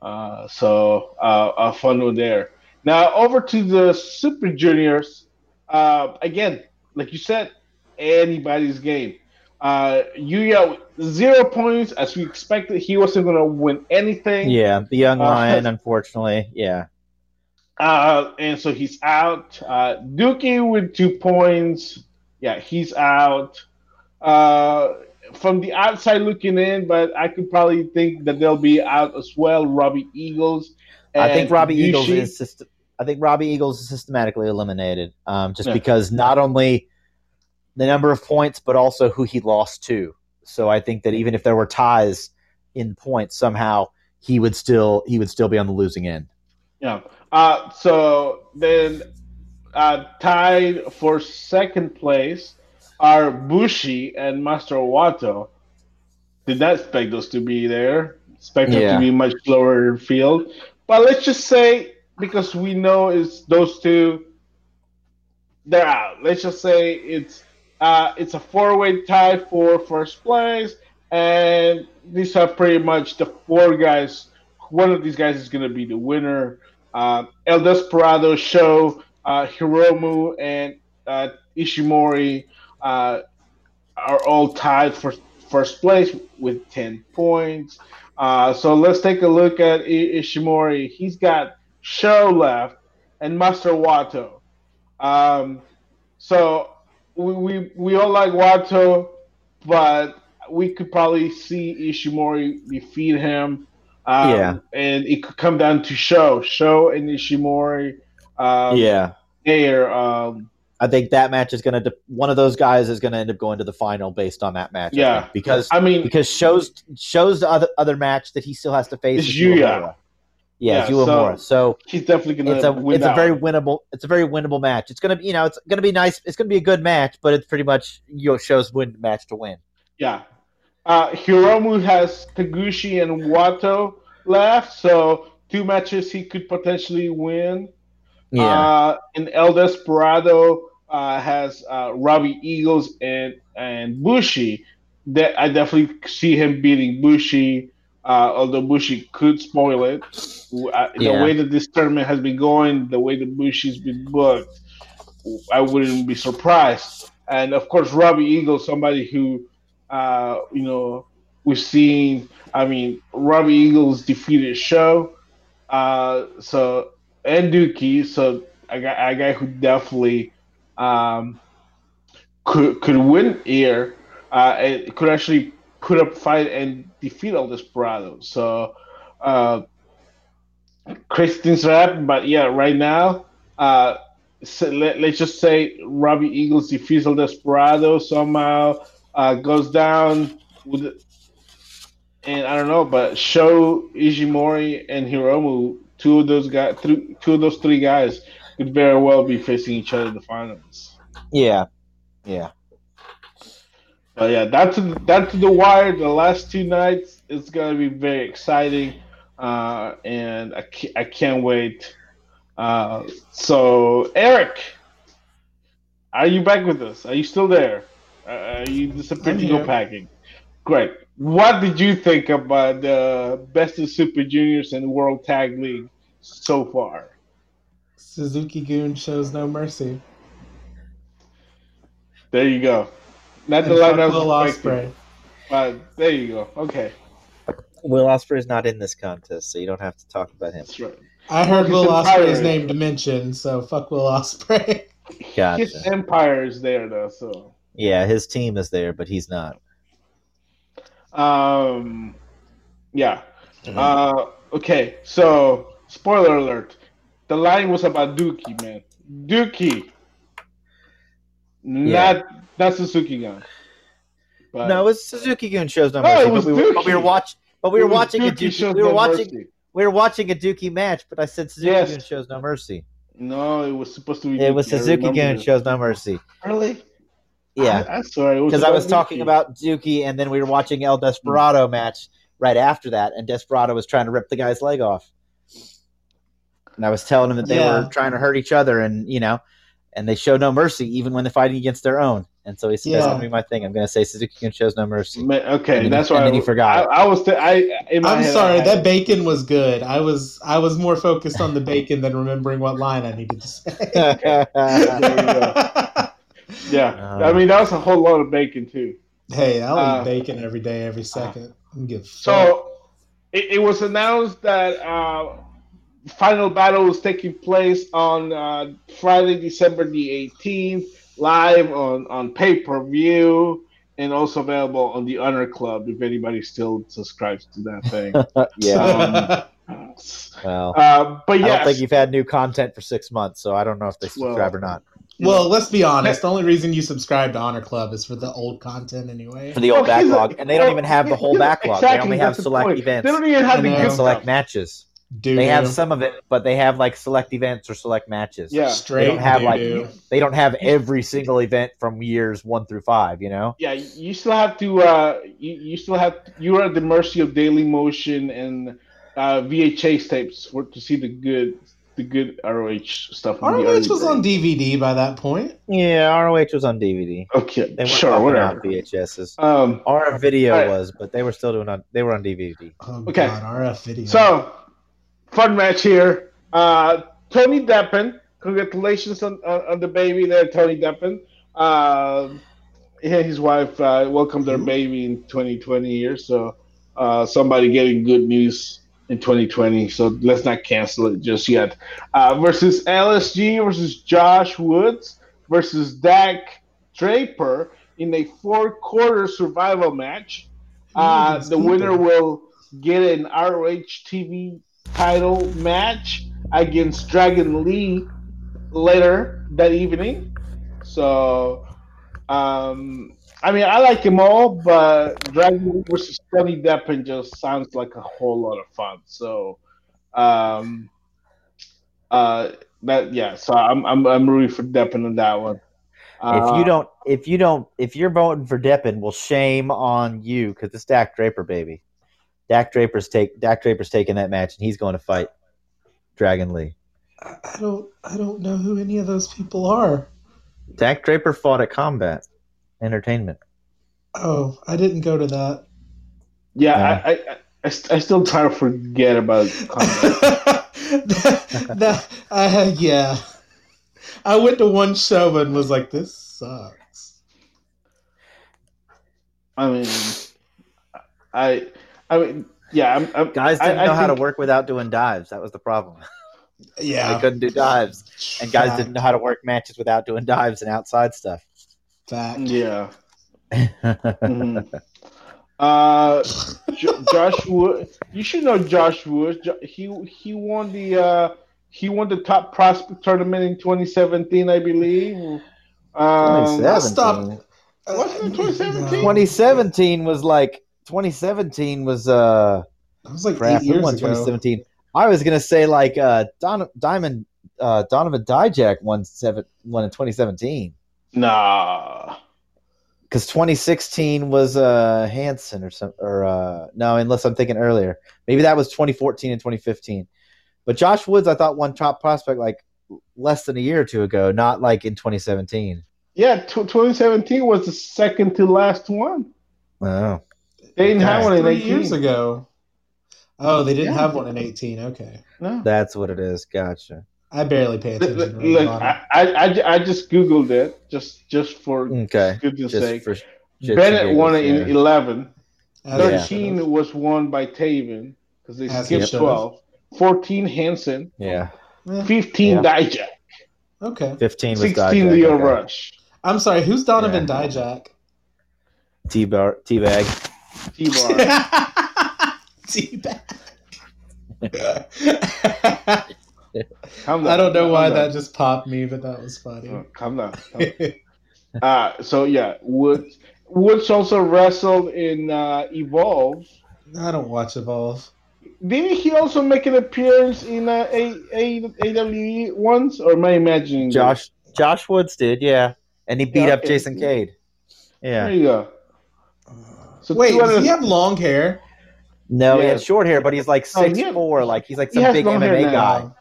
Uh, so uh, a fun one there. Now over to the Super Juniors. Uh, again, like you said, anybody's game. Uh, Yuya zero points as we expected. He wasn't going to win anything. Yeah, the young Uh, lion, unfortunately. Yeah. Uh, and so he's out. Uh, Douki with two points. Yeah, he's out. Uh, from the outside looking in, but I could probably think that they'll be out as well. Robbie Eagles. I think Robbie Eagles is syst- I think Robbie Eagles is systematically eliminated. Um, just Yeah. because not only the number of points, but also who he lost to. So I think that even if there were ties in points, somehow he would still he would still be on the losing end. Yeah. Uh, so then uh, tied for second place are Bushi and Master Wato. Did not expect those to be there. Expect them to be much lower field. But let's just say because we know it's those two, they're out. Let's just say it's uh, it's a four way tie for first place, and these are pretty much the four guys. One of these guys is going to be the winner. Uh, El Desperado, Sho, uh, Hiromu, and uh, Ishimori uh, are all tied for first place with 10 points. Uh, so let's take a look at I- Ishimori. He's got Sho left and Master Wato. Um, so we, we, we all like Wato, but we could probably see Ishimori defeat him. Um, Yeah. And it could come down to Sho. Sho and Ishimori. Um, yeah. There. Um, I think that match is going to de- one of those guys is going to end up going to the final based on that match. Yeah. think, because I mean, because shows shows the other other match that he still has to face is Yuya. Yeah, Yeah, it's Uemura. So, he's definitely gonna it's a win it's a very winnable it's a very winnable match. It's gonna be you know it's gonna be nice. It's gonna be a good match, but it's pretty much you know, shows win match to win. Yeah. Uh, Hiromu has Taguchi and Wato left, so two matches he could potentially win. Uh, and El Desperado uh, has uh, Robbie Eagles and and Bushi. That I definitely see him beating Bushi. Uh, although Bushi could spoil it, Uh, the Yeah. way that this tournament has been going, the way that Bushi's been booked, I wouldn't be surprised. And of course, Robbie Eagles, somebody who, uh, you know, we've seen. I mean, Robbie Eagles defeated Show, uh, so and Douki, so a guy, a guy who definitely um, could could win here. Uh, and could actually put up fight and defeat all El Desperado. So uh, crazy things are happening, but yeah, right now, uh, so let, let's just say Robbie Eagles defeats El Desperado somehow, uh, goes down with, and I don't know, but Sho Ishimori and Hiromu, two of those guys, th- two of those three guys could very well be facing each other in the finals. Yeah, yeah, But yeah, that's that's the wire. The last two nights, it's gonna be very exciting, uh, and I can't, I can't wait. Uh, so Eric, are you back with us? Are you still there? Uh, are you disappeared I'm to go packing? Great. What did you think about the Best of Super Juniors and World Tag League so far? Suzuki Gun shows no mercy. There you go. Not the And line I fuck Will was expecting, Ospreay. but there you go. Okay, Will Ospreay is not in this contest, so you don't have to talk about him. that's right. I heard His Will Empire Ospreay's is- name to mention, so fuck Will Ospreay. *laughs* His empire is there though, so Yeah, his team is there, but he's not. Um, yeah. Mhm. Uh, okay. So, spoiler alert: the line was about Douki, man. Douki, Yeah. not not Suzuki Gun. But no, it was Suzuki Gun shows no No, mercy. it was but, we were, but we were watching. But we were watching a Douki Douki. We were watching. mercy. We were watching a Douki match, but I said Suzuki Yes. Gun shows no mercy. No, it was supposed to be. It was Douki, Suzuki Gun shows no mercy. Really? Yeah, I, it was because I was talking about Douki, and then we were watching El Desperado match right after that, and Desperado was trying to rip the guy's leg off. And I was telling him that they Yeah. were trying to hurt each other, and you know, and they show no mercy even when they're fighting against their own. And so he said, "That's gonna be my thing. I'm gonna say Suzuki Gun shows no mercy." Ma- Okay, And that's and why then I, he forgot. I, I was. Th- I in my I'm head, sorry, I- that bacon was good. I was I was more focused on the bacon than remembering what line I needed to say. *laughs* Yeah, Uh, I mean that was a whole lot of bacon too. hey, I'll Uh, eat bacon every day, every second. I don't give a fuck. So it, it was announced that uh, final battle is taking place on uh, Friday, December the 18th, live on on pay per view, and also available on the Honor Club if anybody still subscribes to that thing. *laughs* yeah. Um, Well, uh, but I don't think you've had new content for six months, so I don't know if they Well, subscribe or not. well, let's be honest. The only reason you subscribe to Honor Club is for the old content anyway. For the old Oh, backlog, a- and they don't even have the whole yeah, backlog. they only have that's the select events They don't even have the I know. good and select matches. Doo-doo. They have some of it, but they have like select events or select matches. Yeah. straight. They don't have, like, doo-doo. They don't have every single event from years one through five. You know. yeah, you still have to. Uh, you, you still have. You're at the mercy of Daily Motion and uh, VHS tapes for to see the good, the good ROH stuff. from the ROH early was on. DVD by that point. Yeah, ROH was on DVD. Okay, They weren't sure, pumping whatever. out VHSs. Um, RF video Alright. was, but they were still doing on. They were on DVD. Oh Okay. god, RF video. so fun match here. Uh, Tony Deppen, congratulations on, on, on the baby there, Tony Deppen. He and his wife uh, welcomed their baby in 2020 here, so uh, somebody getting good news in 2020. So let's not cancel it just yet. Uh, versus LSG versus Josh Woods versus Dak Draper in a four-corner survival match. Uh, the winner will get an ROH TV title match against Dragon Lee later that evening. So, um, I mean, I like them all, but Dragon Lee versus Tony Deppen just sounds like a whole lot of fun. So, um, uh, that yeah. So I'm I'm I'm rooting for Deppen on that one. if Uh, you don't, if you don't, if you're voting for Deppen, well, shame on you because it's Dak Draper, baby. Dak Draper's take Dak Draper's taking that match, and he's going to fight Dragon Lee. I I don't I don't know who any of those people are. Dak Draper fought at Combat Entertainment. Oh, I didn't go to that. yeah, Uh, I, I, I, st- I still try to forget about. *laughs* that, that- uh, yeah. I went to one show and was like, this sucks. I mean, I, I mean, yeah, I'm, I'm Guys didn't I know how to work without doing dives. That was the problem. *laughs* Yeah. They couldn't do dives, and guys Fact. didn't know how to work matches without doing dives and outside stuff. Fact. Yeah. *laughs* Mhm. Uh, J- Josh Wood, you should know Josh Wood. Jo- He he won the uh he won the top prospect tournament in 2017, I believe. Um, I stopped- 2017. 2017? 2017 was like 2017 was uh That was like crap. eight years won ago. 2017? I was gonna say like uh Don Diamond uh Donovan Dijak won seven won in 2017 nah. because 2016 was uh Hanson or some or uh no unless I'm thinking earlier maybe that was 2014 and 2015 but Josh Woods I thought won top prospect like less than a year or two ago not like in 2017 Yeah, t- 2017 was the second to last one. oh They didn't have one in three 18. years ago. Oh, they didn't Yeah. have one in 18. Okay. No. that's what it is gotcha I barely pay Look, attention. to look, Ring of I, I, I, I just googled it just just for okay goodness just sake. for shits Bennett won it giggles, in 11. As 13 should was won by Taven because they As skipped 12. 14 Hanson. yeah. Eh, 15 Yeah. Dijak. okay. 15 was 16 Dijak, Leo okay. Rush. I'm sorry. Who's Donovan Yeah. Dijak? T-bar, T-bag. T-bar. *laughs* T-bag. I don't know why that just popped me, but that was funny. Uh, calm down. *laughs* uh, so yeah, Woods Woods also wrestled in uh, Evolve. I don't watch Evolve. Didn't he also make an appearance in uh, A- A- AWE once, or am I imagining? that? Josh Josh Woods did, yeah, and he beat Yeah, up okay. Jason Cade. Yeah, there you go. So Wait, does he have long hair? no, he Yeah. had short hair, but he's like Oh, six he had- four, like he's like he some has big MMA now.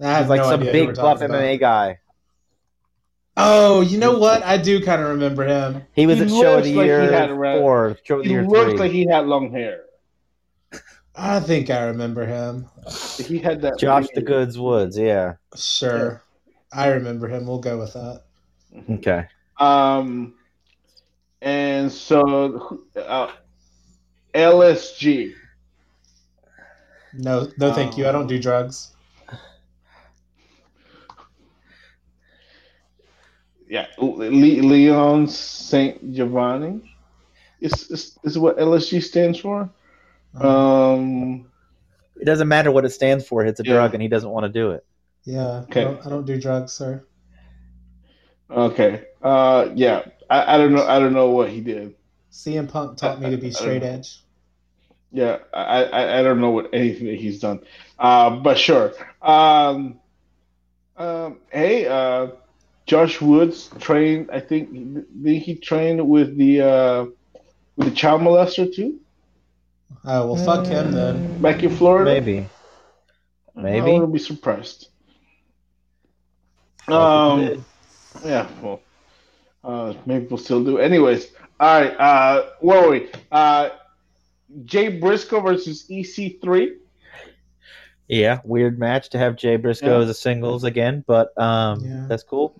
guy. He's like no some idea who we're big buff about. MMA guy. Oh, you know what? I do kind of remember him. He was He at Show of looks the like he Year had red- four, Show of the He Year looked three. like he had long hair. I think I remember him. He had that. Josh the Goods Woods, yeah. Sure. I remember him. We'll go with that. Okay. Um, and so uh, LSG. No, no, thank you. I don't do drugs. Yeah, Leon Saint Giovanni. Is, is is what LSG stands for? Um, It doesn't matter what it stands for. It's a Yeah. drug, and he doesn't want to do it. yeah. Okay. I, don't, I don't do drugs, sir. okay. Uh, yeah. I, I don't know. I don't know what he did. CM Punk taught me to be straight edge. Yeah, I, I, I don't know what anything that he's done. Uh, but sure. Um, um, hey, uh, Josh Woods trained. I think did he train with the uh, with the child molester too Oh well, fuck him then. back in Florida? Maybe. I Maybe. wouldn't be surprised. Um, yeah, well, uh, maybe we'll still do. Anyways, all right. Uh, where were we? Uh, Jay Briscoe versus EC3. Yeah, weird match to have Jay Briscoe Yeah. as a singles again, but um, Yeah. that's cool.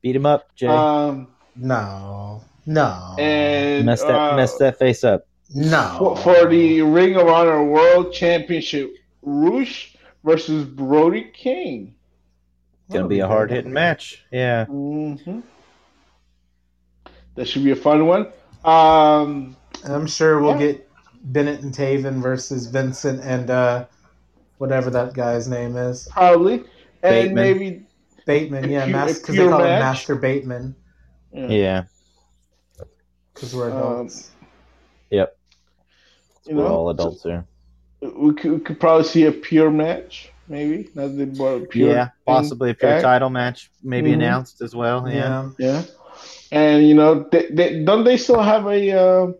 Beat him up, Jay. Um, No, no, and mess that uh, mess that face up. no. for, for the Ring of Honor World Championship, Rush versus Brody King. Gonna be a hard hitting match. Yeah. hmm That should be a fun one. Um, I'm sure we'll Yeah. get Bennett and Taven versus Vincent and uh, whatever that guy's name is, probably, and Bateman. maybe Bateman. Yeah, because they pure call him? Master Bateman yeah. Yeah. because we're Um, adults. Yep. You We're know, all adults here. we could, we could probably see a pure match, maybe. Not the pure. Yeah, possibly a pure back. title match, maybe Mhm. announced as well. Yeah. yeah. Yeah, and you know, they, they, don't they still have a uh,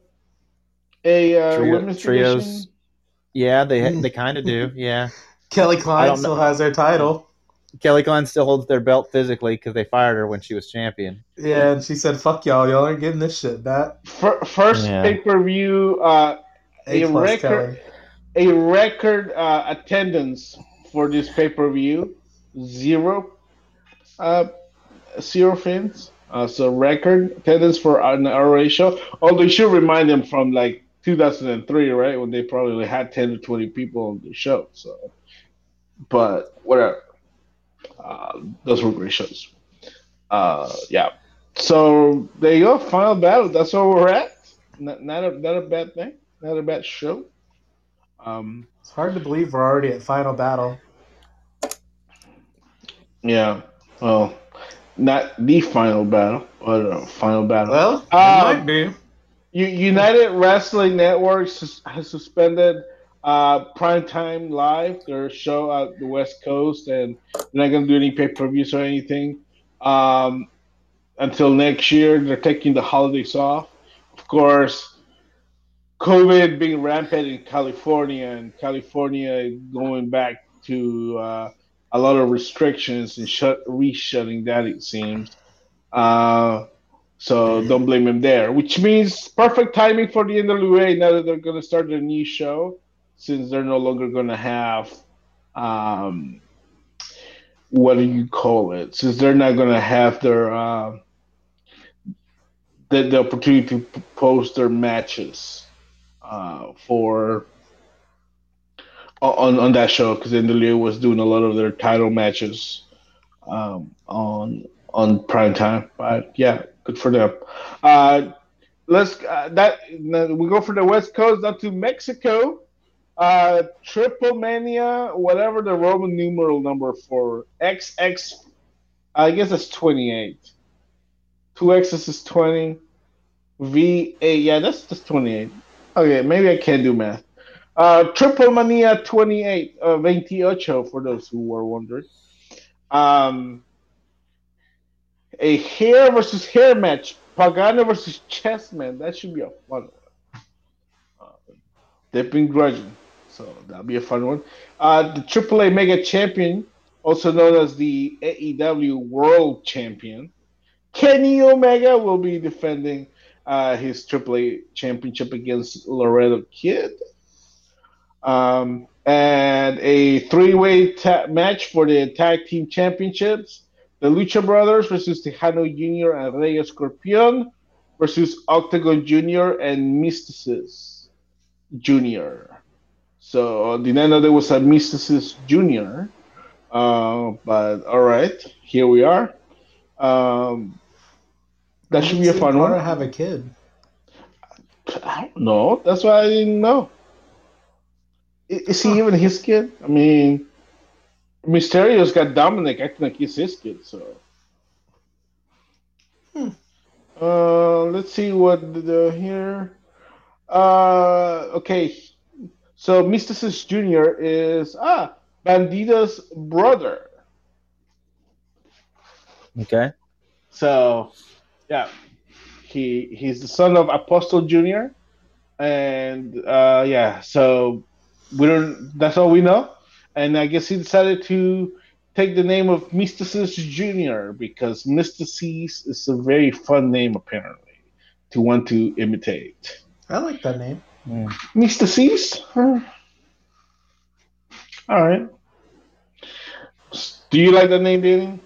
a uh, Trio- women's trios. division? Yeah, they Mm. they kind of do. *laughs* Yeah. Kelly I Klein still know. has their title. Kelly Klein still holds their belt physically because they fired her when she was champion. Yeah, and she said, "Fuck y'all, y'all aren't getting this shit back." First Yeah. pay per view, uh, A A plus record- Kelly. a record uh, attendance for this pay per view, zero, uh, zero fans. Uh, so record attendance for an RA show. Although you should remind them from like 2003, right, when they probably had 10 to 20 people on the show. So, but whatever. Uh, those were great shows. Uh, yeah. So there you go. Final battle. That's where we're at. Not, not a not a bad thing. Not a bad show. Um, It's hard to believe we're already at final battle. yeah. Well, not the final battle, but uh, final battle. Well, it Um, might be. United Wrestling Network has suspended uh, Primetime Live, their show out the West Coast, and they're not going to do any pay per views or anything um, until next year. They're taking the holidays off. Of course, COVID being rampant in California, and California going back to uh, a lot of restrictions and shut re-shutting that it seems. Uh, so don't blame him there. Which means perfect timing for the NWA now that they're going to start their new show, since they're no longer going to have, um, what do you call it? Since they're not going to have their uh, the, the opportunity to post their matches uh, for on on that show because NWA was doing a lot of their title matches um, on on prime time. But yeah, good for them. Uh, let's uh, that we go for the West Coast down to Mexico. Uh, Triple Mania, whatever the Roman numeral number for XX, I guess it's twenty eight. Two X's is twenty. V A, yeah, that's just twenty eight. Okay, maybe I can't do math. Uh, Triple Mania 28, uh, 28, for those who were wondering. Um, a hair versus hair match. Pagano versus Chessman. That should be a fun one. Uh, they've been grudging, so that'll be a fun one. Uh, the AAA Mega Champion, also known as the AEW World Champion, Kenny Omega will be defending uh, his AAA Championship against Laredo Kid. Um, and a three-way ta- match for the tag team championships. The Lucha Brothers versus Texano Jr. and Rey Escorpion versus Octagon Jr. and Myzteziz Jr. So did not know there was a Myzteziz Jr. Uh, but all right, here we are. Um, that should be a fun one. have a kid. I don't know. That's why I didn't know. Is he even his kid? I mean, Mysterio's got Dominik acting like he's his kid, so. Hmm. Uh, let's see what the here. Uh, okay, so Myzteziz Jr. is ah Bandido's brother. Okay. So, yeah, he he's the son of Apostle Jr. And uh, yeah, so we don't. That's all we know. And I guess he decided to take the name of Myzteziz Junior because Myzteziz is a very fun name apparently to want to imitate. I like that name. Mm. Myzteziz. Huh. All right. Do you like that name, Danny?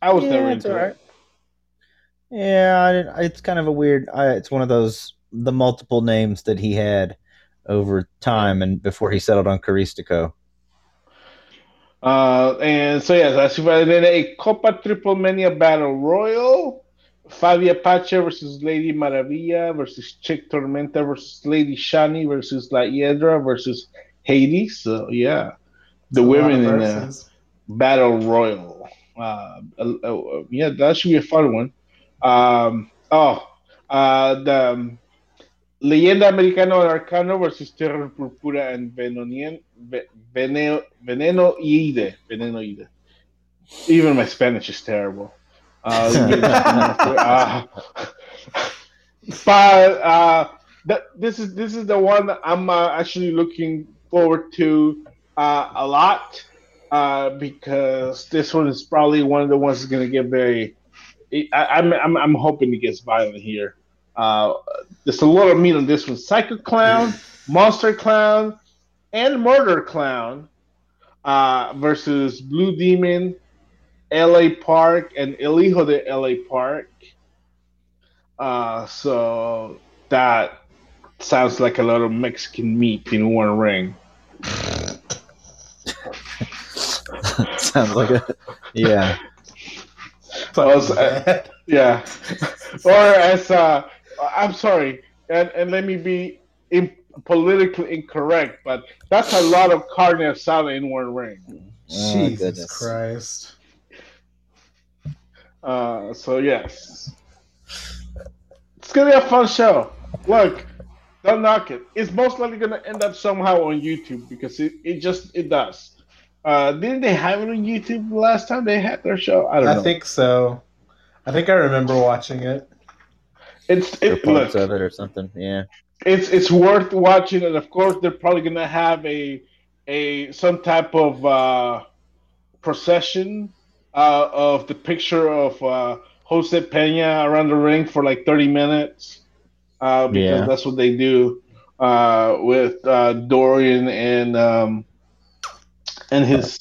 I was yeah, never into right. it. Yeah, it's kind of a weird. I, it's one of those the multiple names that he had over time and before he settled on Caristico. Uh, and so yes, as then a Copa Triple Mania Battle Royal. Fabi Apache versus Lady Maravilla versus Chik Tormenta versus Lady Shani versus La Hiedra versus Hades. So yeah, the women in the battle royal. Uh, uh, uh, yeah, that should be a fun one. Um, oh, uh, the um, Leyenda Americano Arcano versus Terror Purpura and Venonien, Veneno, Venenoide. Venenoide. Even my Spanish is terrible. Uh, *laughs* uh, *laughs* but uh, that, this is this is the one I'm uh, actually looking forward to uh, a lot uh, because this one is probably one of the ones that's going to get very. I, am I'm, I'm I'm hoping it gets violent here. Uh, there's a lot of meat on this one. Psycho Clown, *laughs* Monster Clown, and Murder Clown uh, versus Blue Demon, LA Park, and El Hijo de LA Park. Uh, so that sounds like a lot of Mexican meat in one ring. *laughs* sounds like a yeah. uh, yeah. or as uh, I'm sorry, and, and let me be in, politically incorrect, but that's a lot of carne asada in one ring. Oh, Jesus goodness. Christ. Uh, so yes, it's gonna be a fun show. Look, don't knock it. It's most likely gonna end up somehow on YouTube because it, it just it does. Uh, didn't they have it on YouTube the last time they had their show? I don't know. I know. think so. I think I remember watching it. It's it, parts look, of it or something. Yeah. It's it's worth watching, and of course they're probably gonna have a a some type of uh, procession uh, of the picture of uh, Jose Pena around the ring for like thirty minutes uh, because yeah. that's what they do uh, with uh, Dorian and um, and his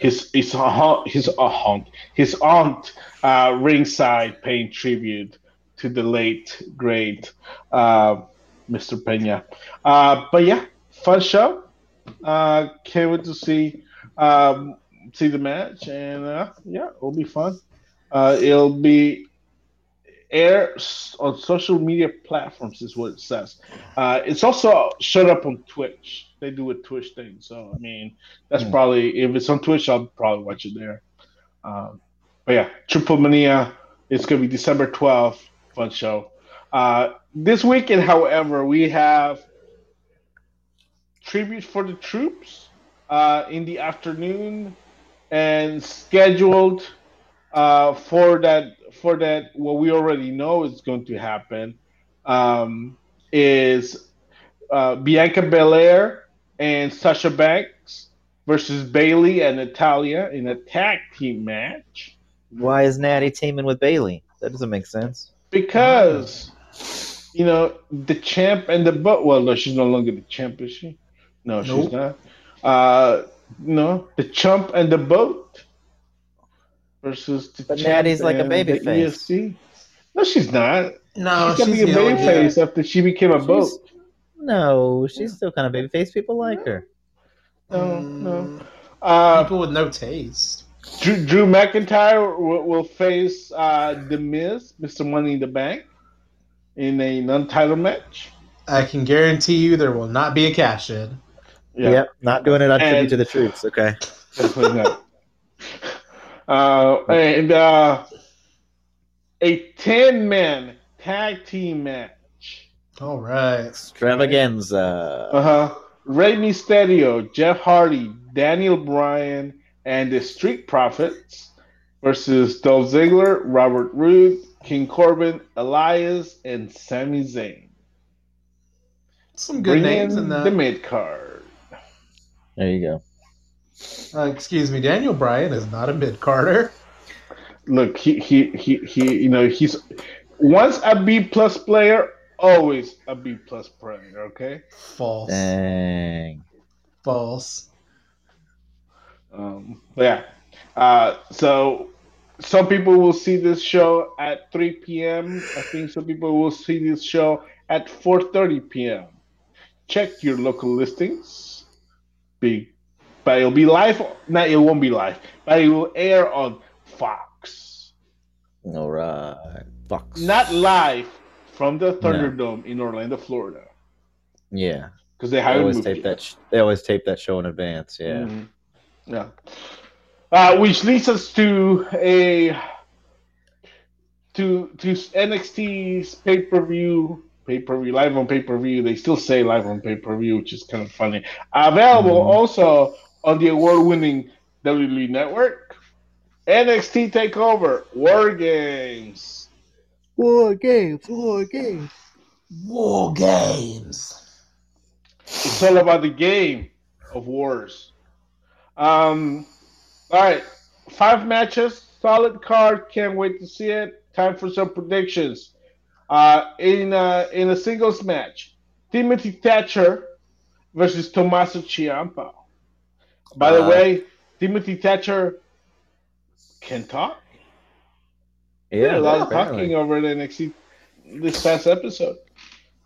his his his, his aunt his aunt uh, ringside paying tribute to the late great uh, Mr. Pena. Uh, but yeah, fun show. Uh, can't wait to see um, see the match, and uh, yeah, it'll be fun. Uh, it'll be airs on social media platforms, is what it says. Uh, it's also showed up on Twitch. They do a Twitch thing, so I mean, that's Hmm. probably if it's on Twitch, I'll probably watch it there. Um, but yeah, Triple Mania. It's gonna be December twelfth. Fun show. Uh, this weekend, however, we have tribute for the troops uh, in the afternoon, and scheduled uh, for that for that what we already know is going to happen um, is uh, Bianca Belair and Sasha Banks versus Bayley and Natalya in a tag team match Why is Natty teaming with Bayley? That doesn't make sense. Because you know the champ and the boat. Well, no, she's no longer the champ, is she? No, she's not. Uh, no, the chump and the boat versus the But champ Natty's like a baby face. babyface. ESC. No, she's not. No, she's gonna be a heel, yeah. babyface after she became a boat. No, she's still kind of baby face. People like her. No, no. Mm, Uh, People with no taste. Drew, Drew McIntyre will, will face uh, The Miz, Mr. Money in the Bank, in a non-title match. I can guarantee you there will not be a cash in. Yeah, Yep, not doing it on tribute And- to the troops. Okay. *laughs* Uh, and uh, a ten-man tag team match. All right. Extravaganza. Uh huh. Rey Mysterio, Jeff Hardy, Daniel Bryan, and the Street Profits versus Dolph Ziggler, Robert Roode, King Corbin, Elias, and Sami Zayn. Some good Bring names in in the mid card. There you go. Uh, excuse me, Daniel Bryan is not a mid carder. Look, he, he he he you know he's once a B plus player, always a B plus player. Okay. False. Dang. False. Um, but yeah. Uh, so some people will see this show at 3 p.m. I think some people will see this show at 4:30 p.m. Check your local listings. Be, but it'll be live. No, it won't be live, but it will air on Fox. All right. Fox. Not live from the Thunderdome in Orlando, Florida, Yeah. because they They always tape yet. that. Sh- they always tape that show in advance. Yeah. Mhm. Yeah. Uh, which leads us to a to to NXT's pay per view pay per view live on pay per view. They still say live on pay per view, which is kind of funny. Available Mhm. also on the award winning WWE Network. NXT Takeover War Games. War games. War games. War games. It's all about the game of wars. Um, all right, five matches, solid card. Can't wait to see it. Time for some predictions. Uh, in uh, in a singles match, Timothy Thatcher versus Tommaso Ciampa. By the Uh, way, Timothy Thatcher can talk. Yeah. a lot of apparently. talking over at NXT this past episode.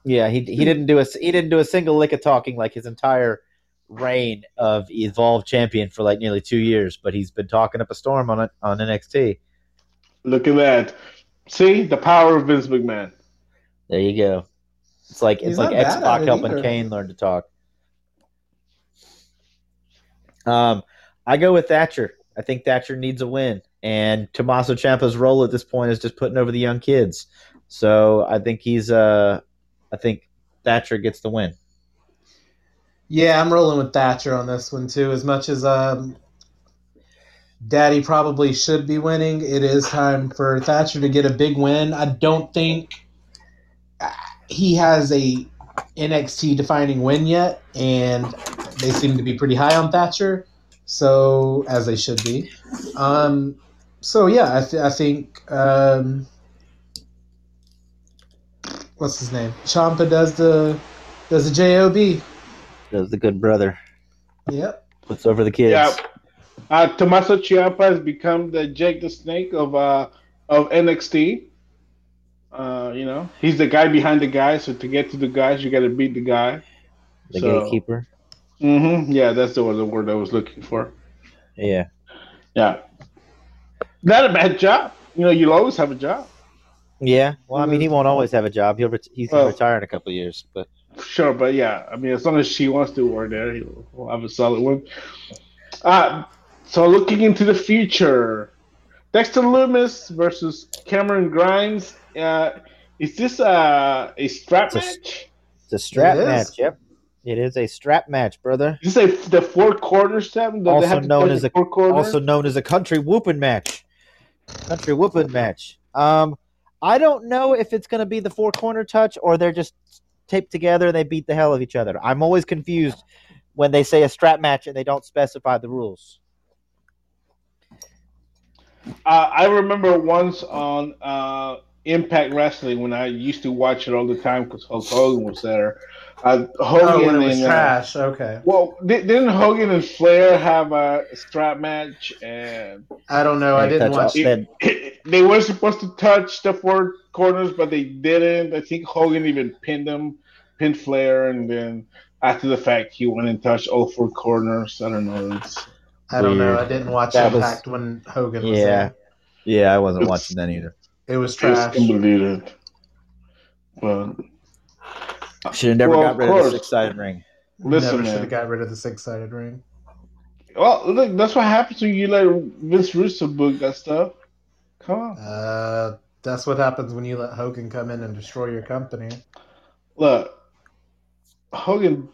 Yeah. He he didn't do a he didn't do a single lick of talking like his entire reign of Evolve champion for like nearly two years, but he's been talking up a storm on it on NXT. Look at that. See the power of Vince McMahon. There you go. It's like He's it's like X Pac it helping either. Kane learn to talk. Um, I go with Thatcher. I think Thatcher needs a win, and Tommaso Ciampa's role at this point is just putting over the young kids. So I think he's uh, I think Thatcher gets the win. Yeah, I'm rolling with Thatcher on this one too. As much as um, Daddy probably should be winning, it is time for Thatcher to get a big win. I don't think uh, he has a NXT defining win yet, and they seem to be pretty high on Thatcher, so as they should be. Um, so yeah, I, th- I think um, what's his name? Ciampa does the does the job. Does the good brother Yep. puts over the kids? Yeah. Uh, Tommaso Ciampa has become the Jake the Snake of uh, of NXT. Uh, you know, he's the guy behind the guy. So to get to the guys, you got to beat the guy. The So- gatekeeper. hmm Yeah, that's the, the word I was looking for. Yeah. Yeah, not a bad job. You know, you'll always have a job. Yeah. Well, I mean, he won't always have a job. He'll ret- he's gonna Well- retire in a couple of years, but Sure, but yeah, I mean, as long as she wants to work there, he'll, he'll have a solid one. Uh, so looking into the future, Dexter Lumis versus Cameron Grimes. Uh, is this uh, a strap It's a s- match? it's a strap It is. match. Yep. It is a strap match, brother. Is this a, the four corner strap? Do Also known as a- four corner? Also known as a country whooping match. Country whooping match. Um, I don't know if it's gonna be the four corner touch or they're just taped together and they beat the hell of each other. I'm always confused when they say a strap match and they don't specify the rules. Uh, I remember once on uh, Impact Wrestling when I used to watch it all the time because Hulk Hogan was there. Uh, Hogan Oh, when it was and, uh, trash. Okay. well, di- didn't Hogan and Flair have a strap match? And I don't know. I didn't touch watch. all- it, they *laughs* were supposed to touch the four corners, but they didn't. I think Hogan even pinned him, pinned Flair, and then after the fact, he went and touched all four corners. I don't know. It's, I don't know. I didn't watch That was- Impact when Hogan was Yeah. there. Yeah, I wasn't It's- watching that either. It was trash. it's trash. unbelievable. But Should have never Well, got rid of course. the six sided ring. Listen, Never should have got rid of the six-sided ring. Well, look, that's what happens when you let Vince Russo book that stuff. Come on, Uh, that's what happens when you let Hogan come in and destroy your company. look, Hogan,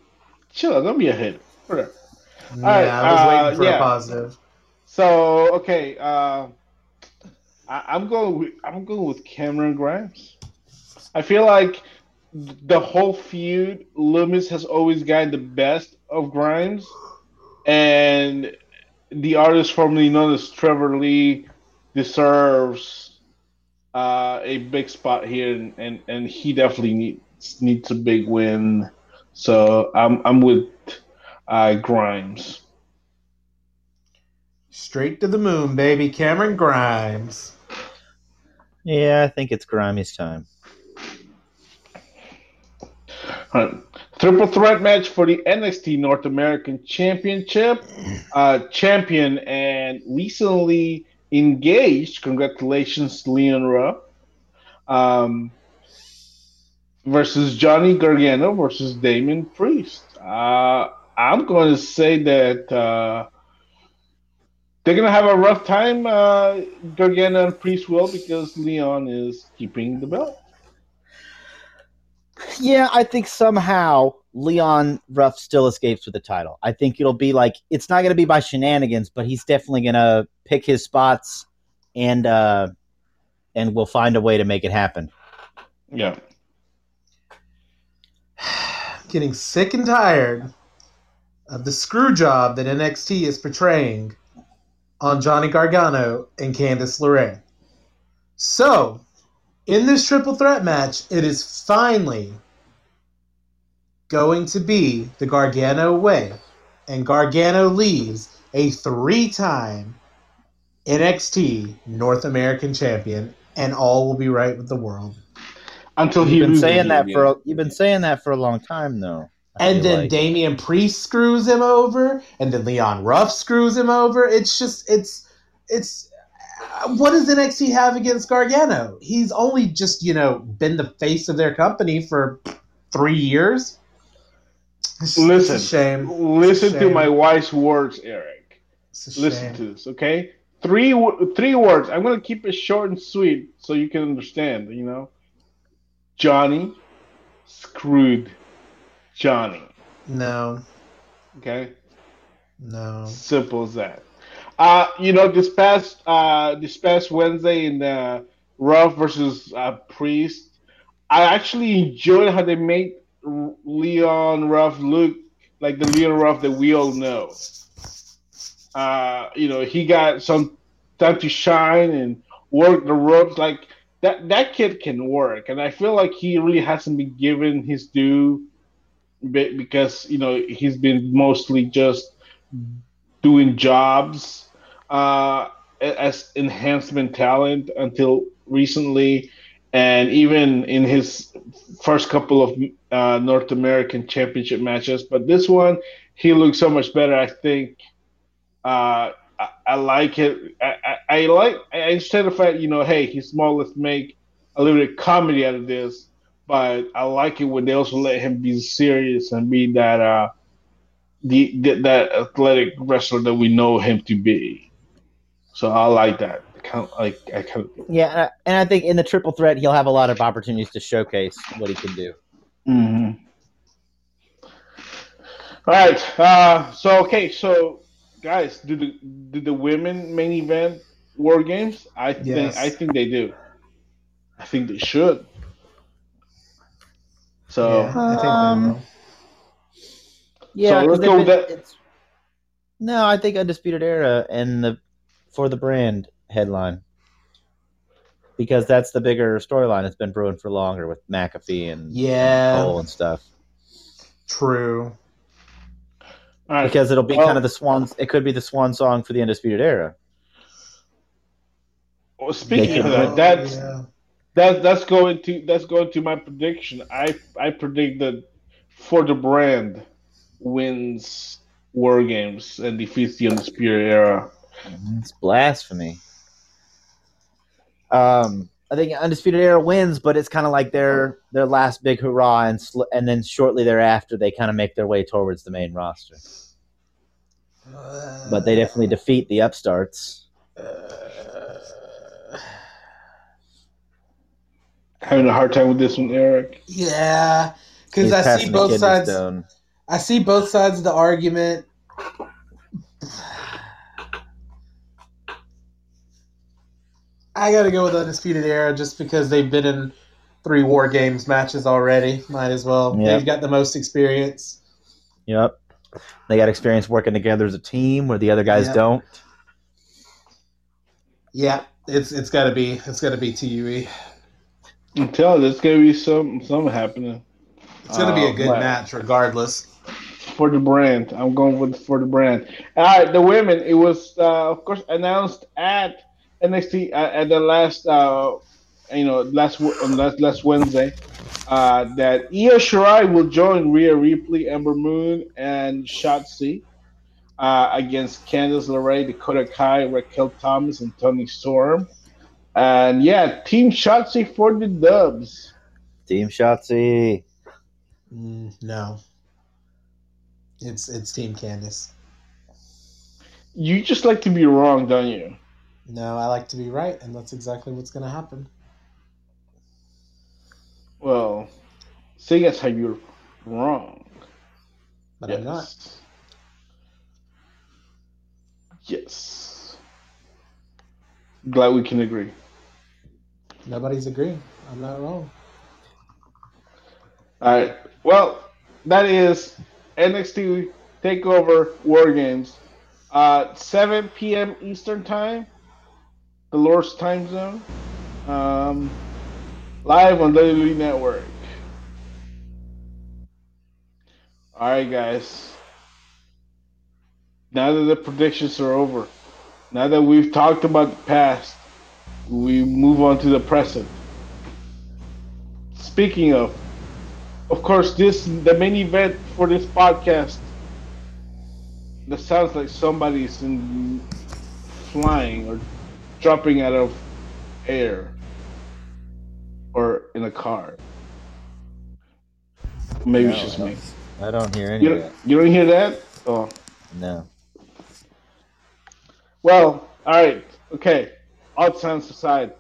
chill out. Don't be a hater. Whatever. Yeah, right, I was uh, waiting for yeah. a positive. So okay, uh, I, I'm going. With, I'm going with Cameron Grimes. I feel like the whole feud, Lumis has always gotten the best of Grimes, and the artist formerly known as Trevor Lee deserves uh, a big spot here, and, and, and he definitely needs needs a big win. So I'm I'm with uh, Grimes. Straight to the moon, baby. Cameron Grimes. Yeah, I think it's Grimes' time. All right. Triple threat match for the NXT North American Championship. Uh, champion and recently engaged. Congratulations, Leon Ruff. Um, versus Johnny Gargano versus Damian Priest. Uh, I'm going to say that uh, they're going to have a rough time. Uh, Gargano and Priest will because Leon is keeping the belt. Yeah, I think somehow Leon Ruff still escapes with the title. I think it'll be like it's not going to be by shenanigans, but he's definitely going to pick his spots and uh and we'll find a way to make it happen. Yeah. *sighs* Getting sick and tired of the screw job that NXT is portraying on Johnny Gargano and Candice LeRae. So, in this triple threat match, it is finally going to be the Gargano way. And Gargano leaves a three time NXT North American champion, and all will be right with the world. Until he You've been saying that for a, you've been saying that for a long time though. I And then like. Damian Priest screws him over, and then Leon Ruff screws him over. It's just, it's, it's. What does NXT have against Gargano? He's only just, you know, been the face of their company for three years. It's, it's Listen, a shame. Listen to Shame. my wise words, Eric. It's Listen shame. to this, okay? Three three words. I'm gonna keep it short and sweet so you can understand. You know, Johnny screwed Johnny. No, Okay, no. simple as that. Uh, you know, this past uh, this past Wednesday in the Ruff versus uh, Priest, I actually enjoyed how they made Leon Ruff look like the Leon Ruff that we all know. Uh, you know, he got some time to shine and work the ropes. Like that, that kid can work, and I feel like he really hasn't been given his due be- because you know he's been mostly just doing jobs uh, as enhancement talent until recently, and even in his first couple of uh, North American Championship matches. But this one, he looks so much better. I think. Uh, I, I like it. I, I, I like. I understand the fact, you know, hey, he's small. Let's make a little bit of comedy out of this, but I like it when they also let him be serious and be that uh, the, the that athletic wrestler that we know him to be. So I like that. Kind of like I kind of Yeah, and I, think in the triple threat, he'll have a lot of opportunities to showcase what he can do. Mm-hmm. All right. Uh, so okay. So guys, do the do the women main event war games? I think Yes. I think they do. I think they should. So Yeah, I think they Um, will. Yeah, So 'cause let's they've go with been- that. No, I think Undisputed Era and the for the brand headline because that's the bigger storyline. It's been brewing for longer with McAfee and Yeah. Cole and stuff. True. all right. Because it'll be Well- kind of the swan. It could be the swan song for the Undisputed Era. Well, speaking of that, that's oh, yeah. that that's going to that's going to my prediction. I I predict that for the brand wins war games and defeats the undisputed era. It's blasphemy. Um, I think Undisputed Era wins, but it's kind of like their their last big hurrah, and sl- and then shortly thereafter they kind of make their way towards the main roster. But they definitely defeat the upstarts. Uh, *sighs* Having a hard time with this one, Eric. yeah, because I see both sides. stone. I see both sides of the argument. I got to go with Undisputed Era just because they've been in three War Games matches already. Might as well. Yeah. They've got the most experience. Yep. They got experience working together as a team where the other guys Yeah. don't. Yeah, it's it's got to be it's got to be TUE. I'm telling you, there's gonna be some something happening It's going to be a Oh, good right. match regardless. for the brand. I'm going with for the brand. All right, the women. It was uh, of course announced at NXT uh, at the last uh, you know last on last last Wednesday uh, that Io Shirai will join Rhea Ripley, Ember Moon, and Shotzi uh, against Candice LeRae, Dakota Kai, Raquel Thomas, and Toni Storm. And yeah, Team Shotzi for the dubs. Team Shotzi. Mm, no, it's it's Team Candice. You just like to be wrong, don't you? No, I like to be right, and that's exactly what's going to happen. Well, seeing as how you're wrong. But I'm not. Yes. Glad we can agree. Nobody's agreeing. I'm not wrong. All right. Well, that is NXT Takeover War Games. Uh, 7 p.m. Eastern Time, the Lord's time zone. Um, live on WWE Network. All right, guys. Now that the predictions are over, now that we've talked about the past, we move on to the present. Speaking of, of course, this the main event for this podcast. That sounds like somebody's in flying or dropping out of air or in a car. Maybe No, it's just me. I don't hear any You don't, you don't hear that? Oh, No. well, all right, okay. All sounds aside,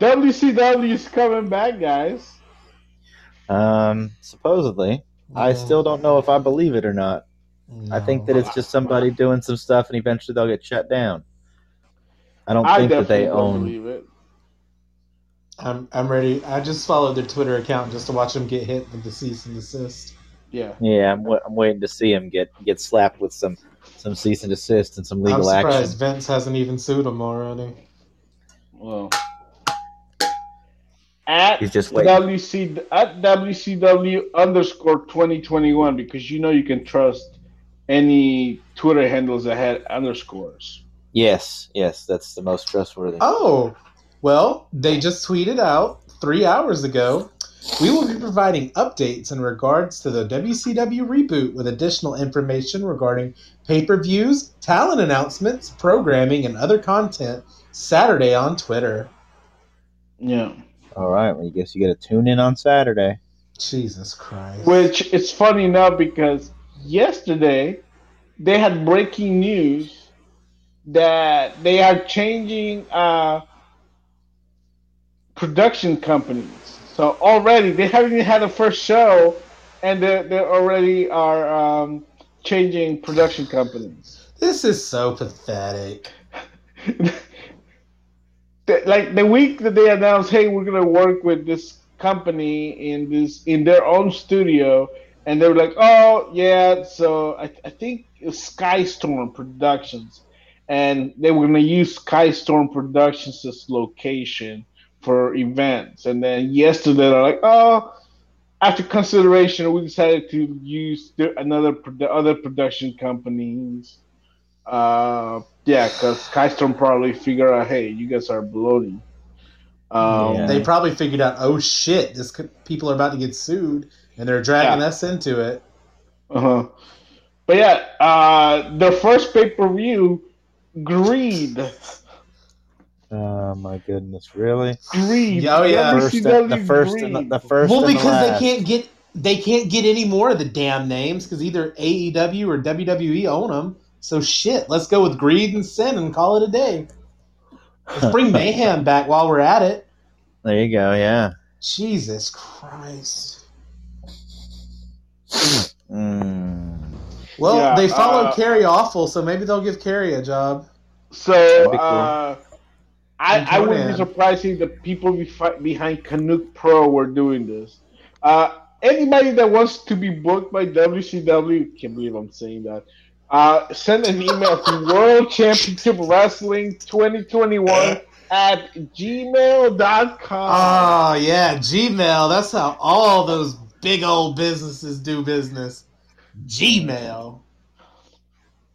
WCW is coming back, guys. Um, supposedly. I still don't know if I believe it or not. I think that it's just somebody doing some stuff and eventually they'll get shut down. I don't I think that definitely they don't own. believe it. I'm I'm ready. I just followed their Twitter account just to watch them get hit with the cease and desist. Yeah. Yeah, I'm, wa- I'm waiting to see him get get slapped with some some cease and desist and some legal action. I'm surprised action. Vince hasn't even sued them already. Well, at He's just waiting. WC at WCW underscore twenty twenty one because you know you can trust any Twitter handles that had underscores. Yes, yes, that's the most trustworthy. Oh, well, they just tweeted out three hours ago. We will be providing updates in regards to the WCW reboot with additional information regarding pay per views, talent announcements, programming, and other content Saturday on Twitter. Yeah. All right. Well, I guess you got to tune in on Saturday. Jesus Christ. Which it's funny enough because yesterday they had breaking news that they are changing uh, production companies. So already they haven't even had a first show, and they they already are um, changing production companies. This is so pathetic. *laughs* Like the week that they announced, hey, we're gonna work with this company in this in their own studio, and they were like, oh yeah, so I, I think Skystorm Productions, and they were gonna use Skystorm Productions as location for events, and then yesterday they're like, oh. After consideration, we decided to use the, another produ- other production companies uh, yeah, because Skystorm probably figured out, hey, you guys are bloating. Um, Yeah. They probably figured out, oh shit, this co- people are about to get sued, and they're dragging Yeah. us into it. Uh-huh. But yeah, uh, the first pay per view, Greed. Oh my goodness! Really? Greed. Oh, yeah. First, WCW the first, and the, the first. well, and the because they can't get they can't get any more of the damn names because either AEW or WWE own them. So shit, let's go with Greed and Sin and call it a day. Let's bring *laughs* Mayhem back while we're at it. There you go. Yeah. Jesus Christ. Well, Yeah, they follow uh, Carrie awful, so maybe they'll give Carrie a job. So, cool. uh, I, I wouldn't be surprised if the people befi- behind Canuck Pro were doing this. Uh, anybody that wants to be booked by WCW, can't believe I'm saying that. Uh, send an email to *laughs* World Championship Wrestling 2021 *laughs* at gmail.com. Oh yeah, Gmail. That's how all those big old businesses do business. Gmail.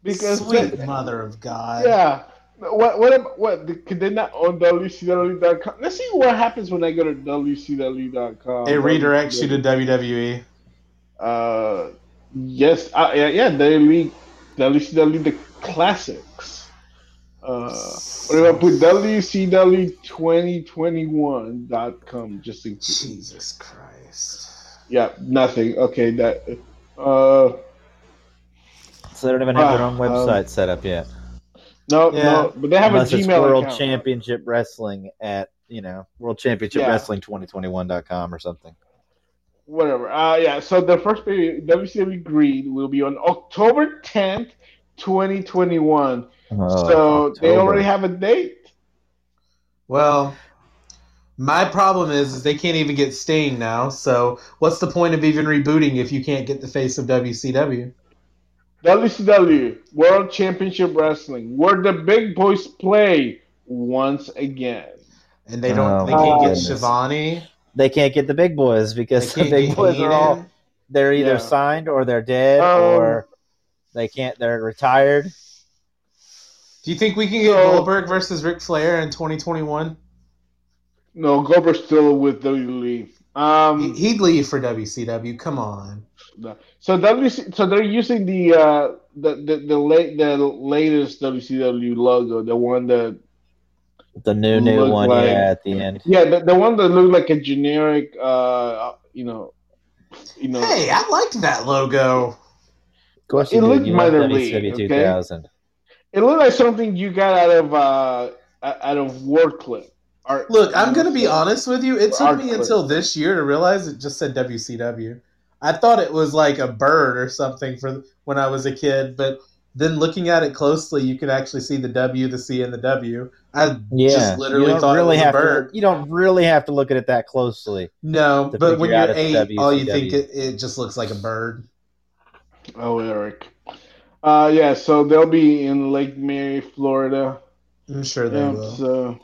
because Sweet mother of God. yeah. What what what could they not own WCW.com? Let's see what happens when I go to WCW.com. It redirects you to WWE. Uh, yes, uh, yeah, yeah. They WCW the classics. Uh, what if I put WCW2021.com just in case? Jesus Christ. Yeah, nothing. Okay, that. Uh, So they don't even have their Ah, own um, website set up yet. no, Yeah. no, but they have Unless a it's World account. Championship Wrestling at you know World Championship Yeah. Wrestling 2021.com or something. Whatever. Uh, yeah. So the first pay- WCW Greed will be on October 10th, 2021. Oh, so they already have a date. Well, my problem is, is they can't even get Sting now. So what's the point of even rebooting if you can't get the face of WCW? WCW World Championship Wrestling, where the big boys play once again. And they don't. Oh, they can't my get goodness. Shivani. They can't get the big boys because the big get boys are all. They're either Yeah. signed or they're dead Um, or they can't they're retired. Do you think we can get So- Goldberg versus Ric Flair in 2021? No, Goldberg's still with WWE. Um, He- He'd leave for WCW. Come on. so WC, so they're using the uh, the the the, late, the latest WCW logo, the one that The new new one, like- yeah, at the end. yeah, the, the one that looked like a generic, uh, you know, you know. Hey, I liked that logo. Of course, It looked You love minor WCW league, okay? 2000. It looked like something you got out of uh out of word clip. Art, Look, I'm gonna be honest with you. It took Art me clip. until this year to realize it just said WCW. I thought it was like a bird or something for when I was a kid, but then looking at it closely, you can actually see the W, the C, and the W. I Yeah, just literally you don't thought really it was a have bird. to. You don't really have to look at it that closely. No, but when you're out it's eight, all you think it, it just looks like a bird. Oh, Eric. Uh, yeah. So they'll be in Lake Mary, Florida. I'm sure they Yeah, will. so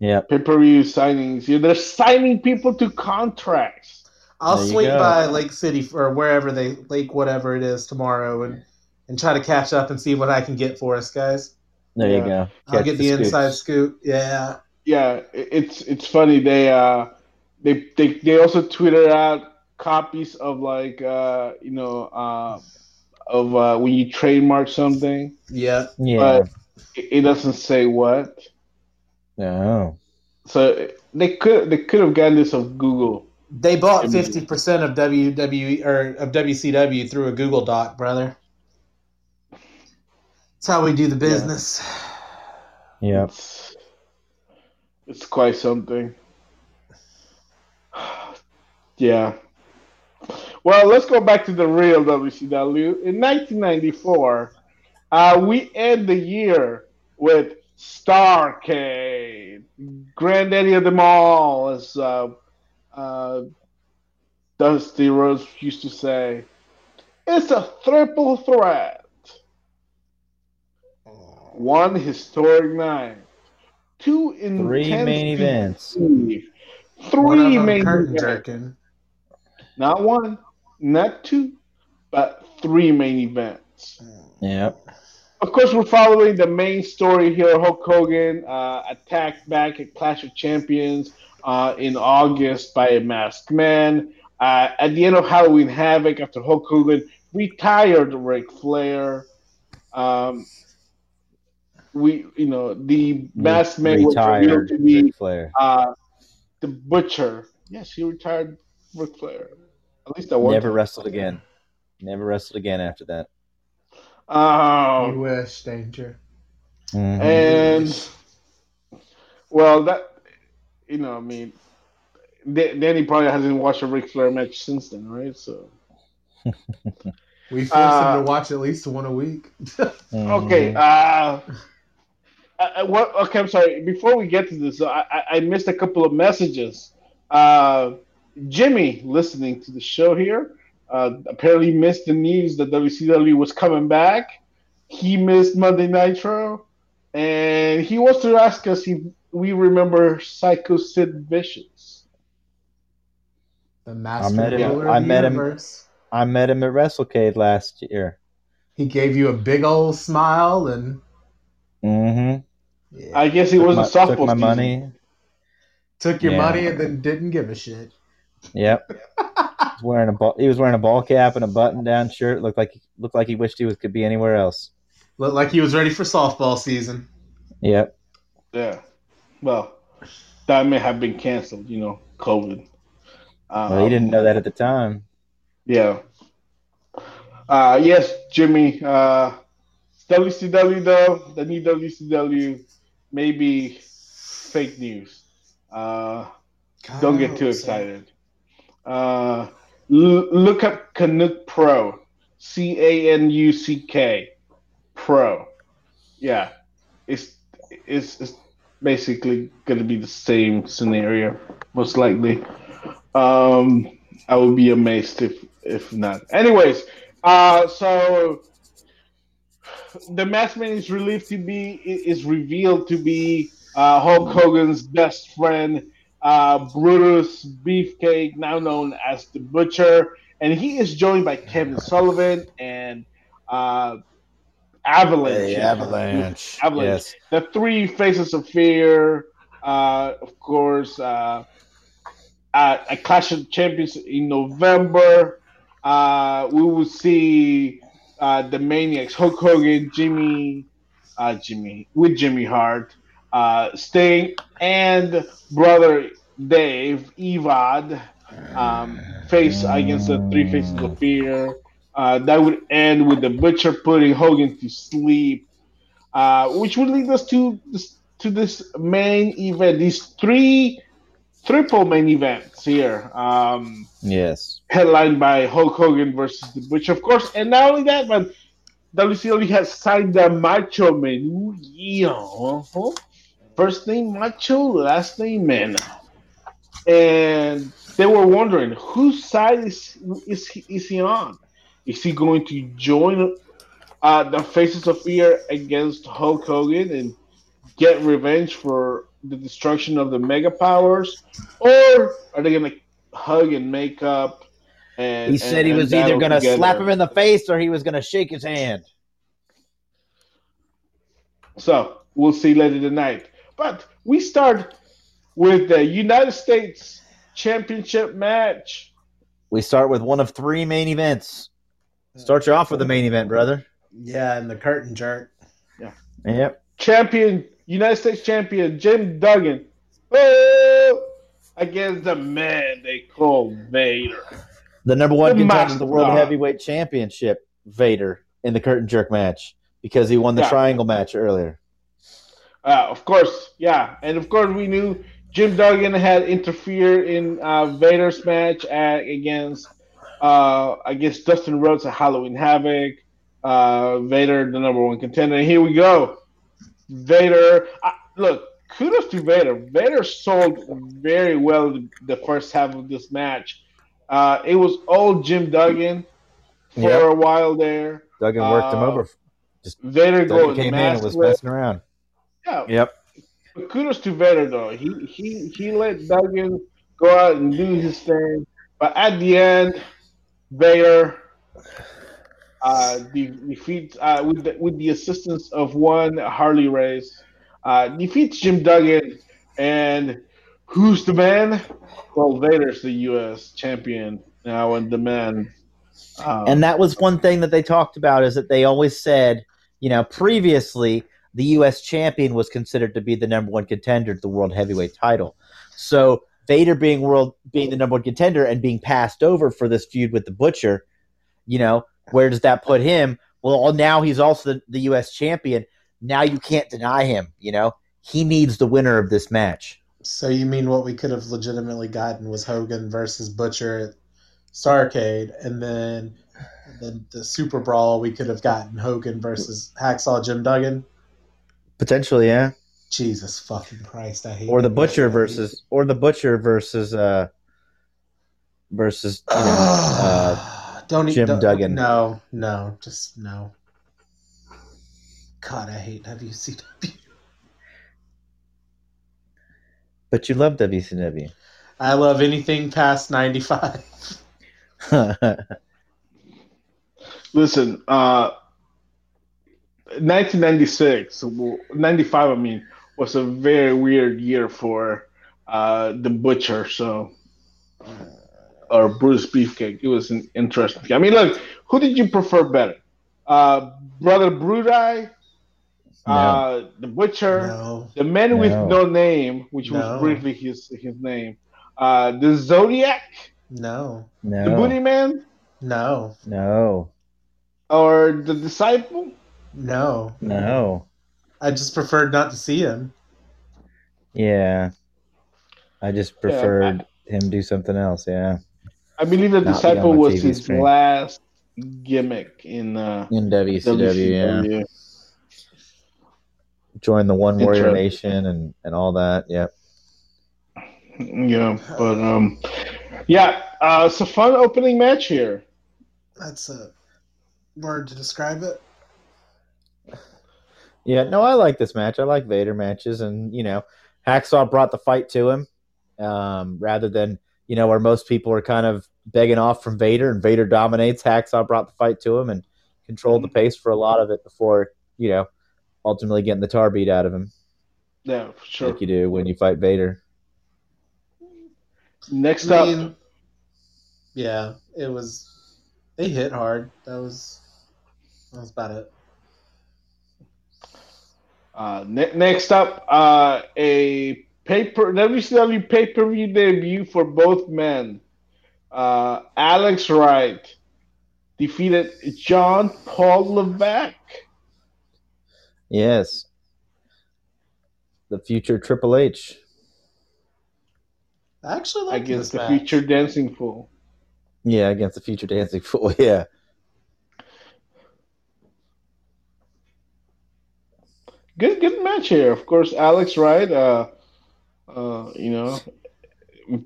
Yep. pay per view signings. Yeah, they're signing people to contracts. I'll swing go. by Lake City or wherever they Lake whatever it is tomorrow and and try to catch up and see what I can get for us guys. There Yeah. you go. I'll get the, scoops. inside scoop. Yeah. Yeah, it's it's funny. They uh they they they also tweeted out copies of like uh you know uh of uh when you trademark something. Yeah. Yeah. But it, it doesn't say what. No. So they could they could have gotten this off Google. They bought fifty percent of WWE or of WCW through a Google Doc, brother. That's how we do the business. Yep. It's, it's quite something. *sighs* yeah. Well, let's go back to the real WCW. In 1994, uh, we end the year with Starrcade, granddaddy of them all, as uh, uh, Dusty Rhodes used to say. It's a triple threat. One historic night. Two in Three intense main events. Three One main events. jerking. Not one, not two, but three main events. Yep. Of course, we're following the main story here. Hulk Hogan uh, attacked back at Clash of Champions uh, in August by a masked man. Uh, at the end of Halloween Havoc, after Hulk Hogan retired Ric Flair, um, we, you know, the masked man was revealed Retired to be Ric Flair. uh, the Butcher. Yes, he retired Ric Flair. At least that one. Never time. wrestled again. Never wrestled again after that. You Um, wish, danger. Mhm. and well, that you know, I mean, Da- Danny probably hasn't watched a Ric Flair match since then, right? So *laughs* We force Uh, him to watch at least one a week. *laughs* okay, Mhm. uh, I, I- what? Okay, I'm sorry. Before we get to this, I, I, I missed a couple of messages. Uh, Jimmy, listening to the show here, uh, apparently missed the news that WCW was coming back. He missed Monday Nitro, and he wants to ask us if we remember Psycho Sid Vicious. The master I met him- ruler I of the met him- I met him at WrestleCade last year. He gave you a big old smile and Mm-hmm. yeah, I guess he Took was my, a softball. took my season. money. took your yeah. money and then didn't give a shit. Yep. *laughs* he was wearing a ball. He was wearing a ball cap and a button-down shirt. Looked like looked like he wished he was could be anywhere else. Looked like he was ready for softball season. Yep. Yeah. Well, that may have been canceled. You know, COVID. Um, Well, he didn't know that at the time. Yeah. Uh, yes, Jimmy. Uh, WCW though, the new WCW, maybe fake news. Uh, don't get too excited. Uh, l- look up Canuck Pro, C A N U C K, Pro. Yeah, it's it's, it's basically going to be the same scenario, most likely. Um, I would be amazed if if not. Anyways, uh, so the Maskman is relieved to be is revealed to be uh, Hulk Hogan's best friend, uh, Brutus Beefcake, now known as the Butcher, and he is joined by Kevin Sullivan and uh, Avalanche. Avalanche. Avalanche. Yes. The three faces of fear, uh, of course, uh, at, at Clash of Champions in November. Uh, we will see uh, the Maniacs, Hulk Hogan, Jimmy, uh, Jimmy with Jimmy Hart, uh, Sting, and brother Dave Evad um, face against the three faces of fear. Uh, that would end with the Butcher putting Hogan to sleep, uh, which would lead us to this, to this main event. These three triple main events here. Um, Yes. headlined by Hulk Hogan versus the Butcher, of course. And not only that, but WCW has signed the Macho Man. Ooh, yeah. uh-huh. First name Macho, last name Man. And they were wondering whose side is is he, is he on? Is he going to join uh, the Faces of Fear against Hulk Hogan and get revenge for the destruction of the Mega Powers, or are they going to hug and make up? And He said and- he was either going to slap him in the face or he was going to shake his hand. So we'll see later tonight. But we start with the United States Championship match. We start with one of three main events. Start you off with the main event, brother. Yeah, and the curtain jerk. Yeah. Yep. Champion, United States champion Jim Duggan Oh, against the man they call Vader. The number one The contender of the World. Heavyweight Championship, Vader, in the curtain jerk match because he won the Yeah. triangle match earlier. Uh, of course, yeah, and of course we knew Jim Duggan had interfered in uh, Vader's match at, against uh, against Dustin Rhodes at Halloween Havoc. Uh, Vader, the number one contender. And here we go. Vader, uh, look, kudos to Vader. Vader sold very well the, first half of this match. Uh, it was all Jim Duggan for Yep. a while there. Duggan worked him Uh, over. Vader Duggan came in and was messing around. Yeah, Yep. But kudos to Vader though. He he he let Duggan go out and do his thing. But at the end, Vader uh, de- defeats uh, with the, with the assistance of one Harley Race, uh, defeats Jim Duggan. And who's the man? Well, Vader's the U.S. champion now and the man. Um, And that was one thing that they talked about is that they always said, you know, previously the U.S. champion was considered to be the number one contender to the world heavyweight title. So Vader being world being the number one contender and being passed over for this feud with the Butcher, you know, where does that put him? Well, now he's also the, the U.S. champion. Now you can't deny him. You know, he needs the winner of this match. So you mean what we could have legitimately gotten was Hogan versus Butcher at Starrcade, and then the, the Super Brawl we could have gotten Hogan versus Hacksaw Jim Duggan. Potentially, yeah. Jesus fucking Christ! I hate Or the it. Butcher versus, or the Butcher versus, uh, versus, you know, uh, don't Jim don't- Duggan. No, no, just no. God, I hate WCW. but you love WCW. I love anything past ninety five. *laughs* Listen, uh, 1996, 95, I mean, was a very weird year for uh, the Butcher. So, or Brutus Beefcake. It was an interesting. I mean, look, who did you prefer better, uh, Brother Bruti, uh, the Butcher, No, the Man with No. No Name, which No. was briefly his his name, uh, the Zodiac, no, the Booty Man, no, no, or the Disciple. No. no. I just preferred not to see him. Yeah, I just Yeah, preferred him do something else. Yeah, I believe the Not disciple was TV his screen. last gimmick in uh, in WCW, yeah, WCW. joined the One Warrior Interesting. Nation and and all that. Yep. Yeah, but um, yeah, uh, it's a fun opening match here. That's a word to describe it. Yeah, no, I like this match. I like Vader matches, and you know, Hacksaw brought the fight to him, um, rather than you know where most people are kind of begging off from Vader, and Vader dominates. Hacksaw brought the fight to him and controlled the pace for a lot of it before you know ultimately getting the tar beat out of him, Yeah, for sure. like you do when you fight Vader. Next I up, yeah, it was. They hit hard. That was. That was about it. Uh, ne- next up, uh, a paper WCW pay per view debut for both men. Uh, Alex Wright defeated John Paul Levesque. Yes, the future Triple H. I actually like against this the match. future dancing fool. Yeah, against the future Dancing Fool. *laughs* Yeah, Good, good match here. Of course, Alex Wright. Uh, uh, you know,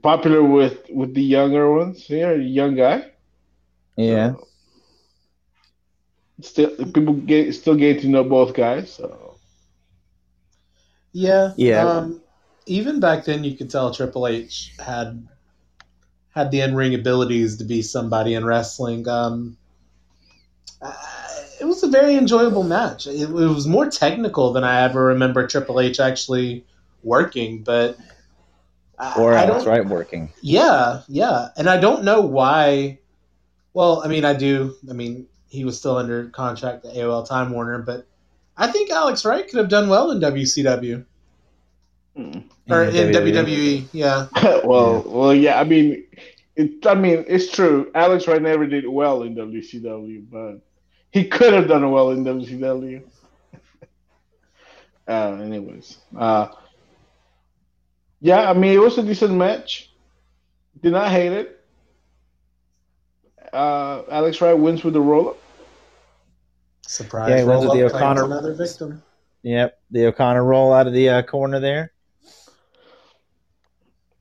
popular with with the younger ones here, young guy. yeah. So, still, people get still get to know both guys. So Yeah, Yeah. Um, even back then, you could tell Triple H had had the in ring abilities to be somebody in wrestling. Um, uh, it was a very enjoyable match. It, it was more technical than I ever remember Triple H actually working, but I, Or I Alex don't. Wright working. Yeah, yeah, and I don't know why. Well, I mean, I do. I mean, he was still under contract at AOL Time Warner, but I think Alex Wright could have done well in WCW. Mm. or in WWE. WWE. Yeah, *laughs* well, well, yeah. I mean, it, I mean, it's true. Alex Wright never did well in WCW, but he could have done well in WCW. *laughs* uh, anyways, uh, yeah. I mean, it was a decent match. Did not hate it. Uh, Alex Wright wins with the roll up. surprise. Yeah, he wins with the O'Connor- Another victim. Yep, the O'Connor roll out of the uh, corner there.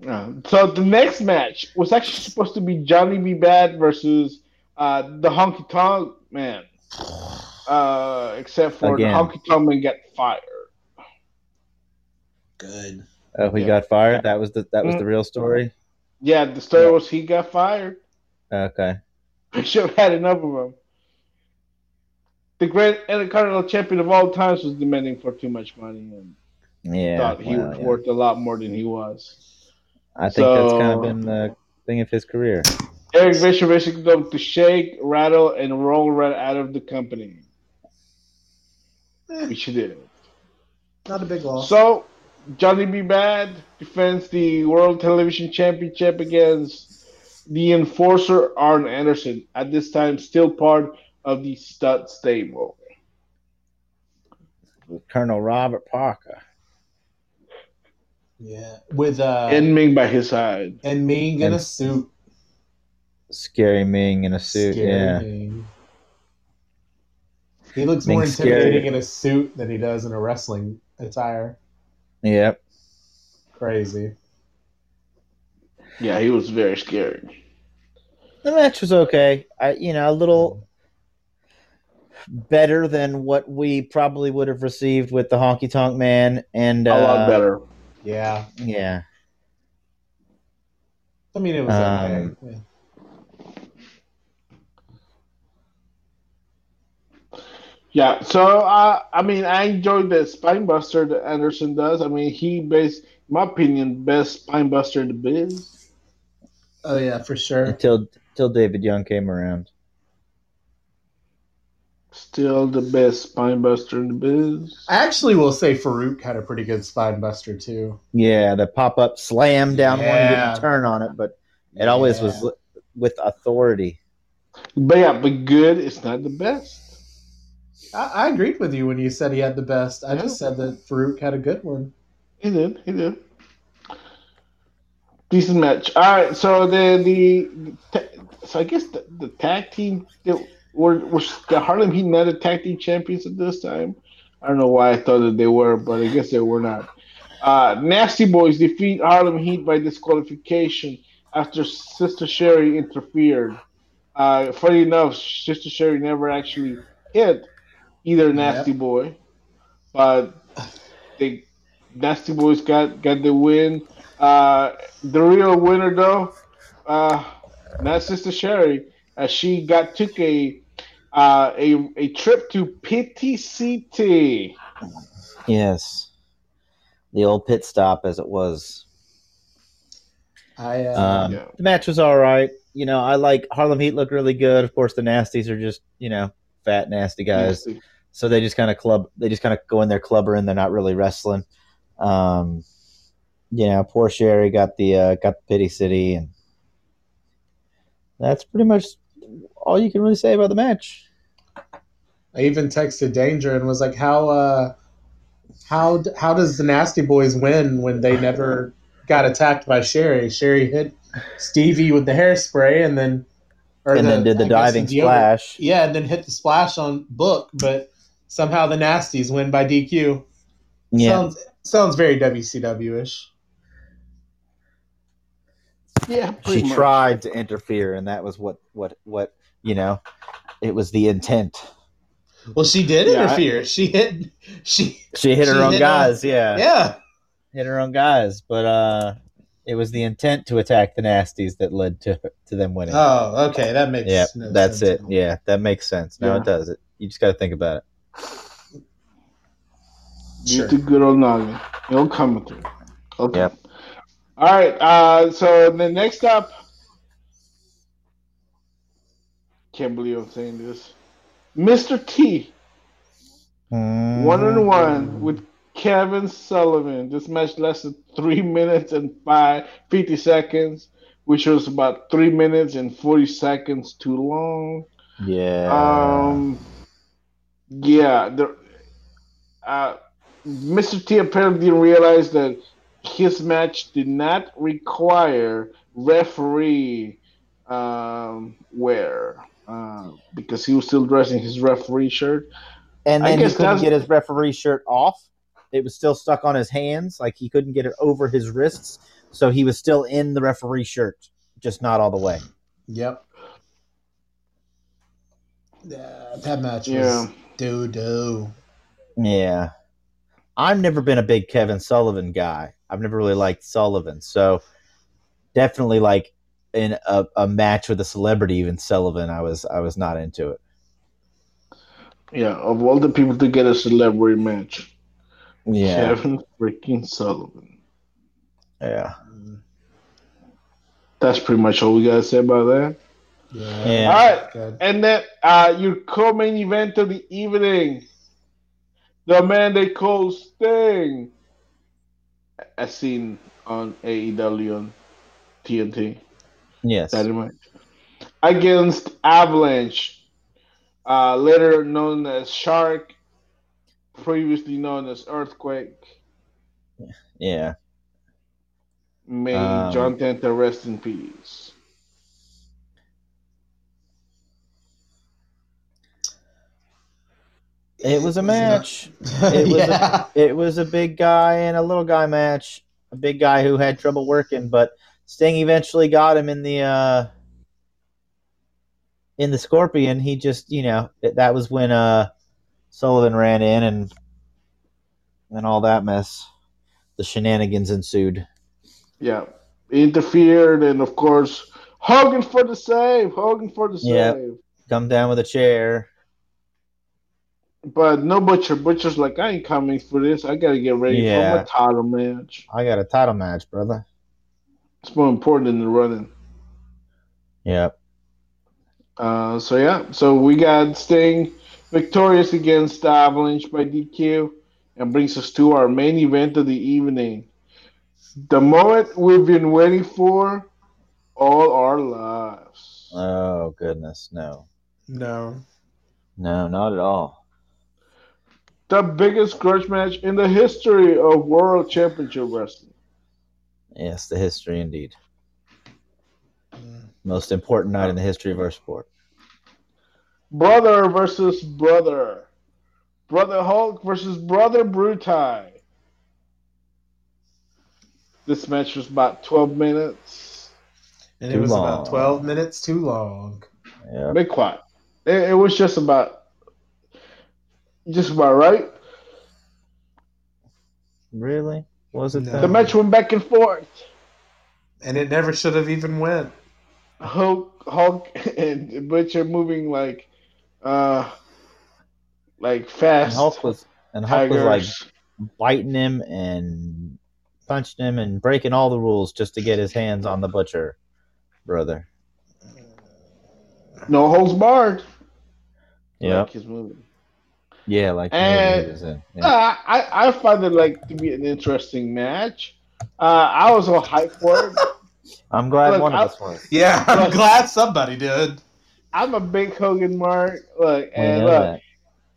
Uh, so the next match was actually supposed to be Johnny B. Bad versus uh, the Honky Tonk Man. Uh, except for Again. the Honky Tonk Man got fired. Good. Oh, he Yeah. got fired. That was the that was the real story. Yeah, the story was he got fired. Okay. Bischoff had enough of him. The great Intercontinental Champion of all times was demanding for too much money and Yeah. thought he well, was yeah. worth a lot more than he was. I think that's kind of been the thing of his career. Eric Bischoff basically told him to shake, rattle, and roll right out of the company, Eh, which he did. not a big loss. So, Johnny B. Bad defends the World Television Championship against the enforcer Arn Anderson, at this time still part of the stud stable. With Colonel Robert Parker. yeah, with uh, and Meng by his side. and Meng in and- a suit. Scary Meng in a suit. Scary Yeah. Meng. He looks Meng's more scary. intimidating in a suit than he does in a wrestling attire. Yep. Crazy. Yeah, he was very scary. The match was okay. I you know, a little better than what we probably would have received with the Honky Tonk Man and A uh, lot better. Yeah. Yeah. I mean, it was Um, okay. Yeah. Yeah, so uh, I mean, I enjoyed the spine buster that Anderson does. I mean, he based, in my opinion, best spine buster in the biz. Oh yeah, for sure. Until until David Young came around. Still the best spine buster in the biz. I actually will say Faarooq had a pretty good spine buster too. Yeah, the pop up slam down one, didn't turn on it, but it always was Yeah. li- with authority. But yeah, but good It's not the best. I, I agreed with you when you said he had the best. I just said that Faarooq had a good one. He did. He did. Decent match. All right. So the the, so I guess the, the tag team that were were the Harlem Heat not the tag team champions at this time. I don't know why I thought that they were, but I guess they were not. Uh, Nasty Boys defeat Harlem Heat by disqualification after Sister Sherry interfered. Uh, funny enough, Sister Sherry never actually hit either Nasty Boy, but they Nasty Boys got got the win. Uh, the real winner though, uh, not Sister Sherry, as she got took a uh, a a trip to Pity City. Yes. The old pit stop as it was. I uh, Um, Yeah. The match was all right. You know, I like Harlem Heat look really good. Of course, the Nasties are just you know fat nasty guys, Nasty. So they just kind of club. They just kind of go in there clubbering. They're not really wrestling. Um, you know, poor Sherry got the uh, got the pity city, and that's pretty much all you can really say about the match. I even texted Danger and was like, "How uh, how how does the Nasty Boys win when they never got attacked by Sherry? Sherry hit Stevie with the hairspray and then or and then did the I diving splash. Yeah, and then hit the splash on Book, but somehow the Nasties win by DQ. Yeah, Sounds sounds very WCW ish. Yeah, she much. tried to interfere, and that was what what what you know. It was the intent. Well, she did Yeah, I- interfere. she hit. She She hit her She own hit guys. yeah. yeah. hit her own guys, but uh, it was the intent to attack the nasties that led to to them winning. Oh, okay, that makes yeah, no that's sense it. Yeah, that makes sense. No, Yeah. it does. It. You just got to think about it. Sure. Use the good old noggin. come through. Okay. Yep. All right. Uh, so the next up, can't believe I'm saying this. Mr. T, one on one with Kevin Sullivan. This match lasted three minutes and five, 50 seconds, which was about three minutes and 40 seconds too long. Yeah. Um, yeah, the, uh, Mr. T apparently didn't realize that his match did not require referee um, wear uh, because he was still dressing his referee shirt. and I then he guess couldn't that's- get his referee shirt off. It was still stuck on his hands, like he couldn't get it over his wrists. So he was still in the referee shirt, just not all the way. Yep. Yeah, that match Yeah. was doo doo. Yeah. I've never been a big Kevin Sullivan guy. I've never really liked Sullivan. So definitely like in a, a match with a celebrity, even Sullivan, I was I was not into it. Yeah, of all the people to get a celebrity match, Yeah. Kevin freaking Sullivan. Yeah. That's pretty much all we gotta say about that. Yeah. Yeah. All right, Good. and then uh, your co-main event of the evening, the man they call Sting, as seen on AEW on TNT. Yes. Dynamite against Avalanche, uh, later known as Shark, previously known as Earthquake. Yeah. May Um, John Tenta rest in peace. It was a match. It was *laughs* yeah. a, it was a big guy and a little guy match. A big guy who had trouble working, but Sting eventually got him in the uh in the Scorpion. He just, you know, that- that was when uh Sullivan ran in and and all that mess. The shenanigans ensued. Yeah, interfered, and of course Hogan for the save. Hogan for the Yep. save. Come down with a chair. But no butcher. Butcher's like, I ain't coming for this. I gotta get ready Yeah. for my title match. I got a title match, brother. It's more important than the running. Yep. Uh, so yeah, so we got Sting victorious against Avalanche by DQ, and brings us to our main event of the evening. The moment we've been waiting for all our lives. Oh goodness, no. No. No, not at all. The biggest grudge match in the history of World Championship Wrestling. Yes, the history indeed. Mm. Most important night in the history of our sport. Brother versus brother. Brother Hulk versus Brother Bruti. This match was about 12 minutes. And Too it was long. about 12 minutes too long. Yeah. Be quiet. It, it was just about, just about right. Really? Was it No. that? The match went back and forth. And it never should have even went. Hulk, Hulk, *laughs* and Butcher moving like, uh, like And fast. Hulk was and Hulk was like biting him and punching him and breaking all the rules just to get his hands on the butcher, brother. no holds barred. Yeah. Like his movie. Yeah, like And- movie he was in. Yeah. Uh, I I find it like to be an interesting match. Uh, I was all hyped for it. *laughs* I'm glad look, one I- of us was. Yeah, I'm Look. glad somebody did. I'm a big Hogan mark. Look, We and look, that.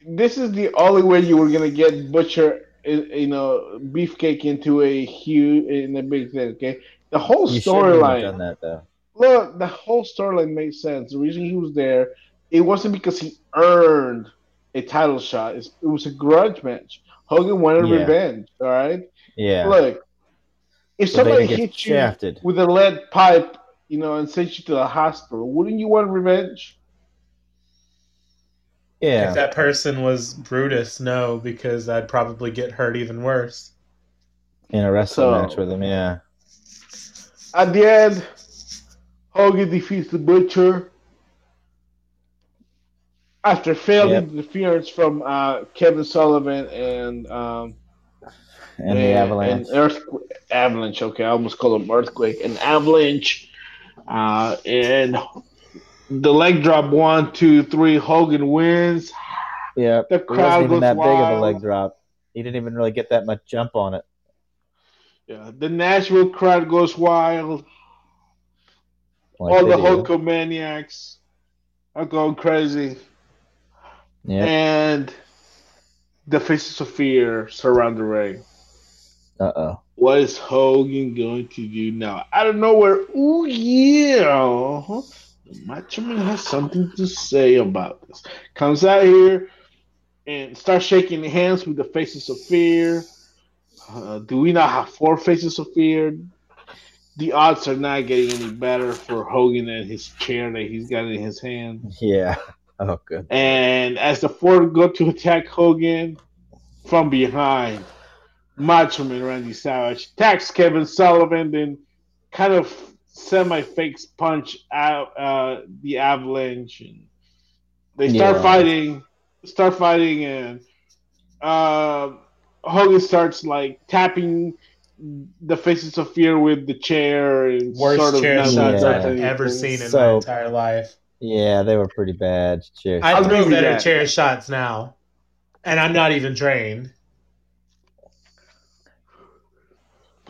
this is the only way you were gonna get Butcher, uh, you know, Beefcake into a huge in a big thing. Okay, the whole You shouldn't done storyline. that though. Look, the whole storyline made sense. The reason he was there, it wasn't because he earned a title shot. It's, it was a grudge match. Hogan wanted Yeah. revenge. All right. Yeah. Look, if so somebody Vader gets hits you with a lead pipe, you know, and sends you to the hospital, wouldn't you want revenge? Yeah. If that person was Brutus, no, because I'd probably get hurt even worse. in a wrestling So- match with him, yeah. At the end, Hogan defeats the Butcher after failing Yep. interference from uh, Kevin Sullivan and um, And the avalanche. and Earthqu- Avalanche. Okay, I almost called him Earthquake. And Avalanche, uh, and the leg drop one, two, three. Hogan wins. yeah. The It crowd wasn't even goes that big of a wild. leg drop. He didn't even really get that much jump on it. Yeah, the Nashville crowd goes wild. Like All the. Hulkamaniacs are going crazy. Yeah. And the faces of fear surround the ring. Uh oh. What is Hogan going to do now? Out of nowhere, ooh yeah, the Macho Man has something to say about this. Comes out here and starts shaking hands with the faces of fear. Uh, do we not have four faces of fear? The odds are not getting any better for Hogan and his chair that he's got in his hand. Yeah. Oh, good. And as the four go to attack Hogan from behind, Macho Man Randy Savage attacks Kevin Sullivan, then kind of semi fakes punch out uh, the Avalanche, and they start Yeah. fighting, start fighting, and uh, Hogan starts like tapping the faces of fear with the chair and Worst sort of chair shots Yeah. I've ever seen in my entire life. Yeah, they were pretty bad. Cheers. I I'll throw give better that. chair shots now, and I'm not even trained.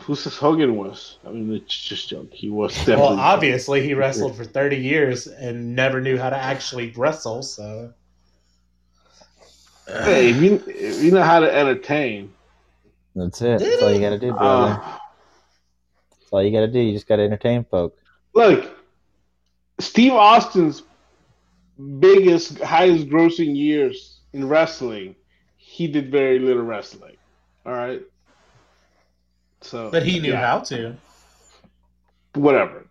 Who says Hogan was? I mean, it's just joke. He was definitely. Well, obviously, he wrestled for 30 years and never knew how to actually wrestle. So, Hey, if you, if you know how to entertain, That's it. That's all you got to do, brother. uh, That's all you got to do. You just got to entertain folk. look, Steve Austin's biggest, highest grossing years in wrestling, he did very little wrestling. All right. So, but he knew yeah, how to. Whatever.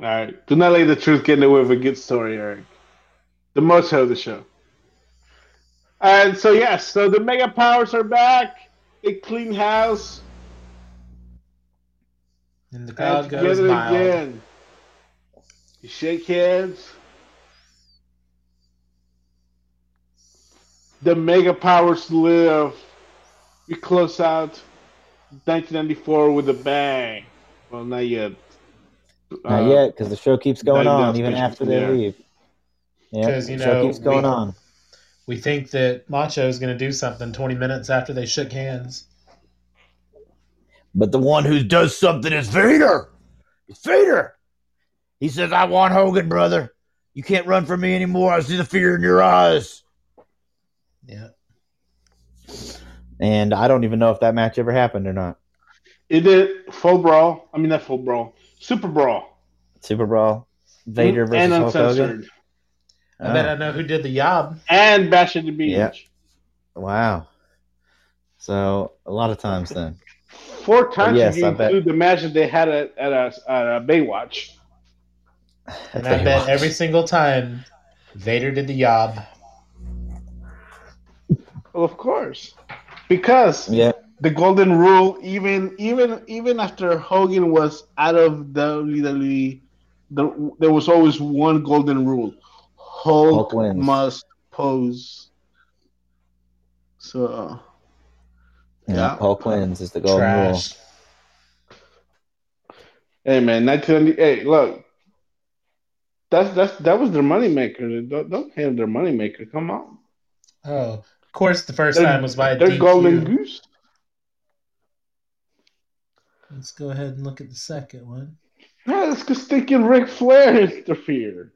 All right. Do not let the truth get in the way of a good story, Eric. The most of the show. And so, yes, so the Mega Powers are back. They clean house. And the And goes wild. again. You shake hands. The mega powers live. We close out 1994 with a bang. Well, not yet. Not Uh, yet, because the show keeps going on even after they there. leave. Yeah, 'Cause, the you show know, keeps going we- on. We think that Macho is going to do something 20 minutes after they shook hands. But the one who does something is Vader. It's Vader. He says, I want Hogan, brother. You can't run from me anymore. I see the fear in your eyes. Yeah. And I don't even know if that match ever happened or not. It did full brawl. I mean, that full brawl. Super brawl. Super Brawl, Vader versus and Hulk Hogan. uncensored. I bet Oh, I know who did the yob. And Bash at the Beach. Yeah. wow. So a lot of times then. Four times yes, if you I bet. include the match that they had at, at, a, at a Baywatch. And *laughs* I bet every single time Vader did the yob. Well, of course. Because Yeah. the golden rule, even even even after Hogan was out of WWE, the, there was always one golden rule: Hulk, Hulk wins. must pose. So, Yeah. Yeah. Hulk wins is the golden Trash. hey man, 1990. Hey, look, that's that's that was their moneymaker. Don't don't hand their moneymaker. Come on, Oh, of course, the 1st They're- time was by they're DQ. golden goose. Let's go ahead and look at the second one. Yeah, that's because thinking Ric Flair interfered.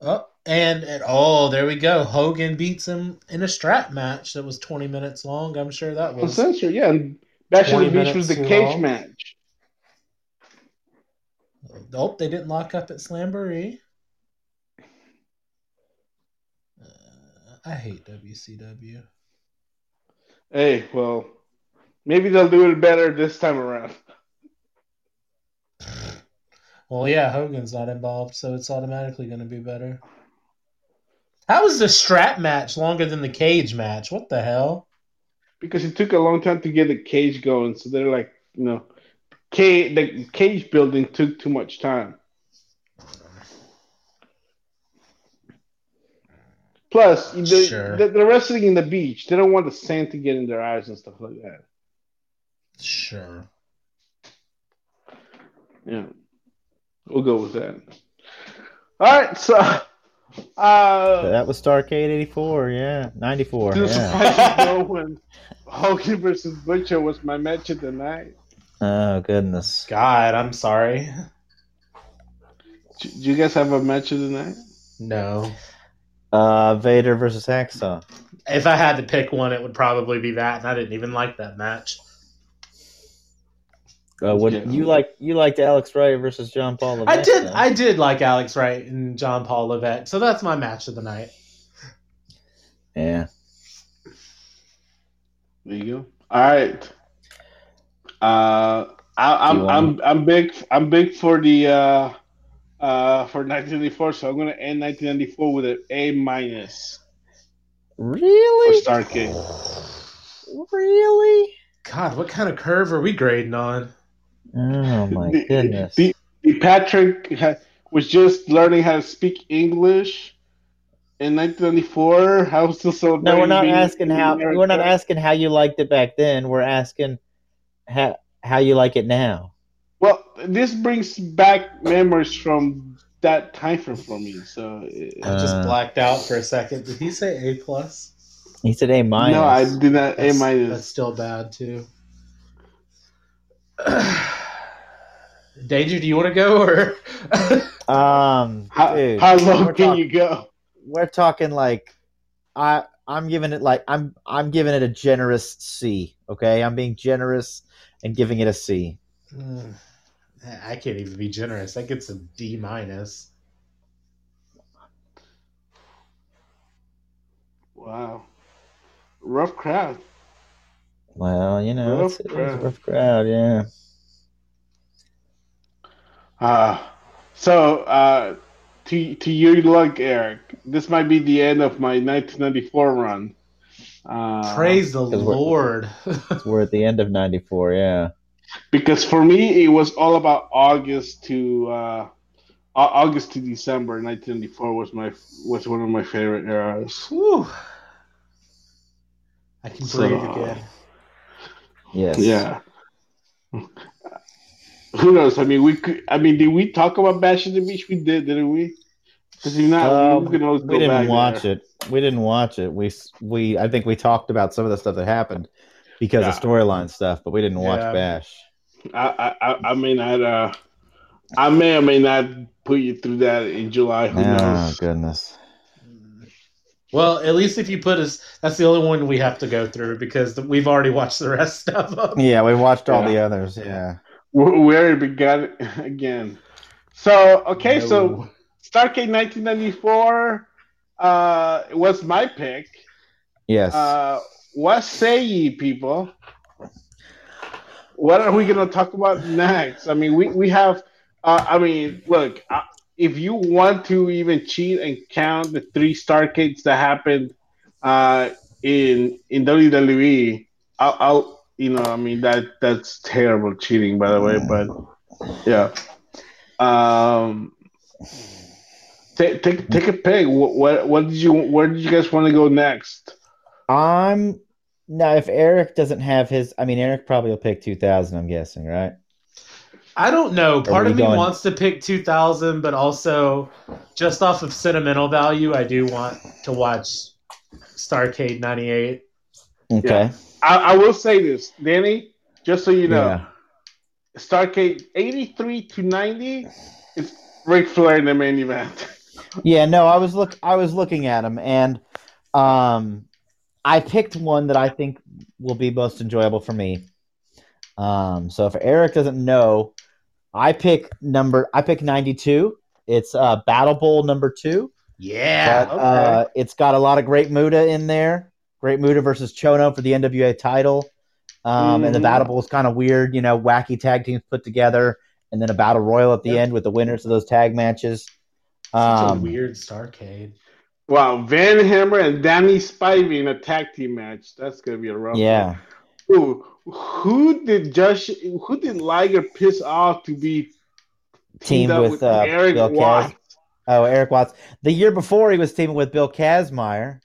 Oh, and, and oh, there we go. Hogan beats him in a strap match that was 20 minutes long. I'm sure that was. Uncensored, yeah. And Bash at the Beach was the cage long. match. Nope, they didn't lock up at Slamboree. I hate WCW. Hey, well, maybe they'll do it better this time around. Well, yeah, Hogan's not involved, so it's automatically going to be better. How is the strap match longer than the cage match? What the hell? Because it took a long time to get the cage going, so they're like, you know, cage, the cage building took too much time. Plus, the, Sure. the, the wrestling in the beach, they don't want the sand to get in their eyes and stuff like that. Sure. Yeah, we'll go with that. All right, so *laughs* Uh, That was Starrcade '84. Yeah, '94. to Yeah. surprise when Hogan versus Butcher was my match of the night. Oh goodness. God, I'm sorry. Do do you guys have a match of the night? No. Uh, Vader versus Hacksaw. If I had to pick one, it would probably be that, and I didn't even like that match. Uh, what Yeah. you like? You liked Alex Wright versus John Paul. Levesque, I did. huh? I did like Alex Wright and John Paul Levesque, so that's my match of the night. yeah. There you go. All right. Uh, I, Do I'm I'm I'm big I'm big for the uh, uh, for 1994, so I'm gonna end 1994 with an A minus Really? for Really? Starrcade. Really? God, what kind of curve are we grading on? Oh my *laughs* The- goodness. The, the Patrick ha- was just learning how to speak English in 1994. I was still so. No, we're not asking how. We're not asking how you liked it back then. We're asking how how you like it now. Well, this brings back memories from that time frame for me. So I uh, just Uh, blacked out for a second. Did he say A plus? He said A minus. no, I did not. A minus. that's still bad too. *sighs* Danger, do you want to go or? *laughs* Um, How, dude, how low can talk- you go? we're talking like I I'm giving it like I'm I'm giving it a generous C. Okay, I'm being generous and giving it a C. Mm, I can't even be generous. That gets a D minus. Wow, rough crowd. Well, you know, Rough it's, it's a crowd. rough crowd. Yeah. Uh, so uh, to to your luck, Eric, this might be the end of my 1994 run. Uh, Praise the 'cause we're- Lord. *laughs* We're at the end of '94. Yeah. Because for me it was all about August to uh, August to December 1994 was my was one of my favorite eras. Whew. I can So- breathe again. Yes. Yeah. Who knows? I mean, we could. I mean, did we talk about Bash at the Beach? We did, didn't we? Because if not, Um, we can always we didn't back watch there. it. We didn't watch it. We we I think we talked about some of the stuff that happened because of storyline stuff, but we didn't watch Yeah. Bash. I, I, I- I may not. Uh, I may or may not put you through that in July. Who Oh knows? goodness. Well, at least if you put us, that's the only one we have to go through because we've already watched the rest of them. Yeah, we watched all Yeah. the others. Yeah. We we already began *laughs* again. So okay, No. so Starrcade 1994 uh, was my pick. Yes. Uh, what say ye, people? What are we going to talk about next? I mean, we, we have, uh, I mean, look, uh, if you want to even cheat and count the three Starrcades that happened uh, in in WWE, I'll, I'll, you know, I mean, that that's terrible cheating, by the way, but yeah. Um, take, take, take a pick. What, what, what did you, where did you guys want to go next? I'm now if Eric doesn't have his I mean Eric probably will pick 2000 I'm guessing, right? I don't know. Part of me going- wants to pick 2000, but also just off of sentimental value, I do want to watch Starrcade 98. Okay. Yeah. I, I will say this, Danny, just so you know, Yeah. Starrcade 83 to 90 is Ric Flair in the main event. Yeah, no, I was look I was looking at him and um I picked one that I think will be most enjoyable for me. Um so if Eric doesn't know, I pick number I pick 92. It's uh Battle Bowl number 2. Yeah. But uh it's got a lot of great Muta in there. Great Muta versus Chono for the NWA title. Um and the Mhm. Battle Bowl is kind of weird, you know, wacky tag teams put together and then a battle royal at the Yep. end with the winners of those tag matches. Such a Um, weird Starrcade. Wow, Van Hammer and Danny Spivey in a tag team match. That's gonna be a rough. Yeah. one. Ooh, who did Josh? Who did Liger piss off to be Teamed up with, uh, Eric Bill Kaz. Watts? Oh, Erik Watts. The year before, he was teaming with Bill Kazmaier,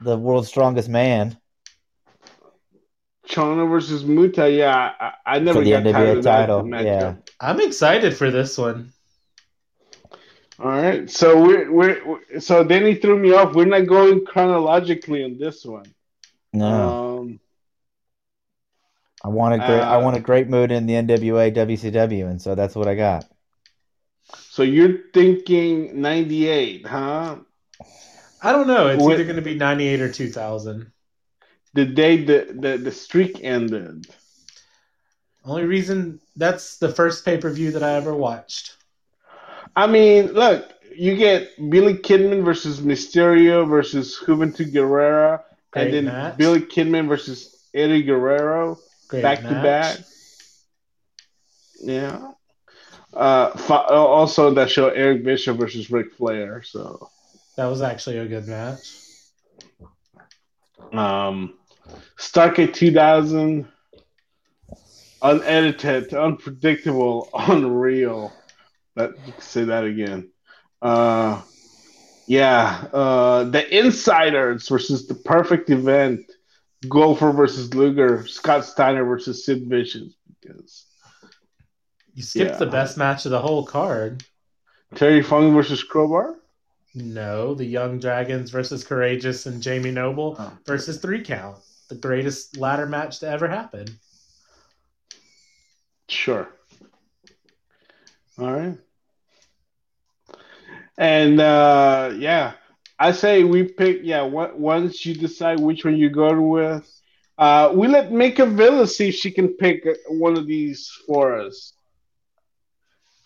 the world's strongest man. Chono versus Muta. Yeah, I, I never For the got tired NWA of that title, yeah. I'm excited for this one. All right. So we're, we're so then he threw me off. We're not going chronologically on this one. No, Um, I want a great. I uh, want a great mood in the NWA WCW, and so that's what I got. so you're thinking '98, huh? I don't know. It's Wait. either going to be 98 or 2000. The day the the, the streak ended. Only reason that's the first pay per view that I ever watched. I mean, look, you get Billy Kidman versus Mysterio versus Juventud Guerrera, Great and then match. Billy Kidman versus Eddie Guerrero Great back to back. Yeah. Uh, also that show Eric Bischoff versus Ric Flair. So, That was actually a good match. um, Starrcade 2000, unedited, unpredictable, *laughs* unreal. That say that again. Uh, yeah. Uh, the Insiders versus the Perfect Event. Goldberg versus Luger. Scott Steiner versus Sid Vicious. Because You skipped Yeah. the best match of the whole card. Terry Funk versus Crowbar. No, the Young Dragons versus Courageous and Jamie Noble Oh. versus Three Count, the greatest ladder match to ever happen. Sure. All right. And uh, yeah, I say we pick. Yeah, once you decide which one you're going with, uh, we let Mika Villa see if she can pick one of these for us.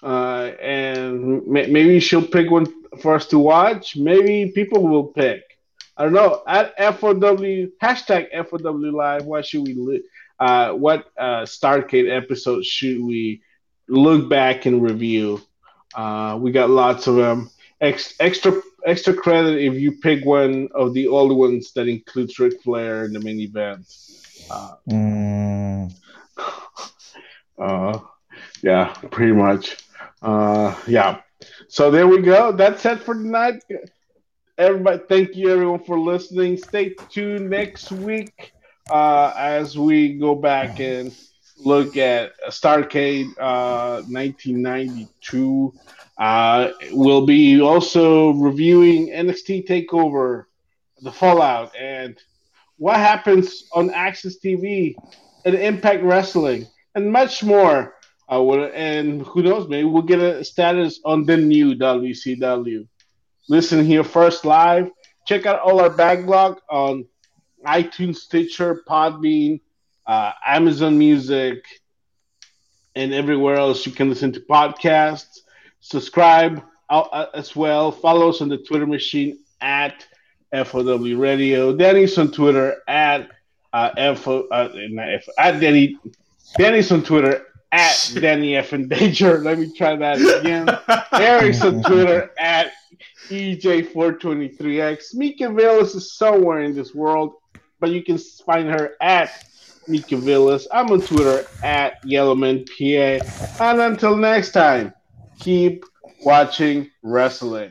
Uh, and may- maybe she'll pick one for us to watch. Maybe people will pick. I don't know. At FOW hashtag FOW Live. What should we li- uh, what uh, Starrcade episode should we look back and review? Uh, we got lots of them. Ex- extra extra credit if you pick one of the old ones that includes Ric Flair in the main event. Uh, Mm, *laughs* uh, yeah, pretty much. Uh, yeah. So there we go. That's it for tonight. Everybody, thank you everyone for listening. Stay tuned next week uh, as we go back and look at Starrcade uh, 1992. Uh, we'll be also reviewing NXT Takeover, the Fallout, and what happens on AXS TV and Impact Wrestling, and much more. Uh, and who knows, maybe we'll get a status on the new WCW. Listen here first live. Check out all our backlog on iTunes, Stitcher, Podbean, uh, Amazon Music, and everywhere else you can listen to podcasts. Subscribe uh, as well. Follow us on the Twitter machine at FOW Radio. Danny's on Twitter at uh, FO, uh, F, at Danny. Danny's on Twitter at *laughs* Danny F and Danger. Let me try that again. *laughs* Eric's on Twitter at E EJ423X. Mika Villas is somewhere in this world, but you can find her at Mika Villas. I'm on Twitter at YellowmanPA. And until next time, keep watching wrestling.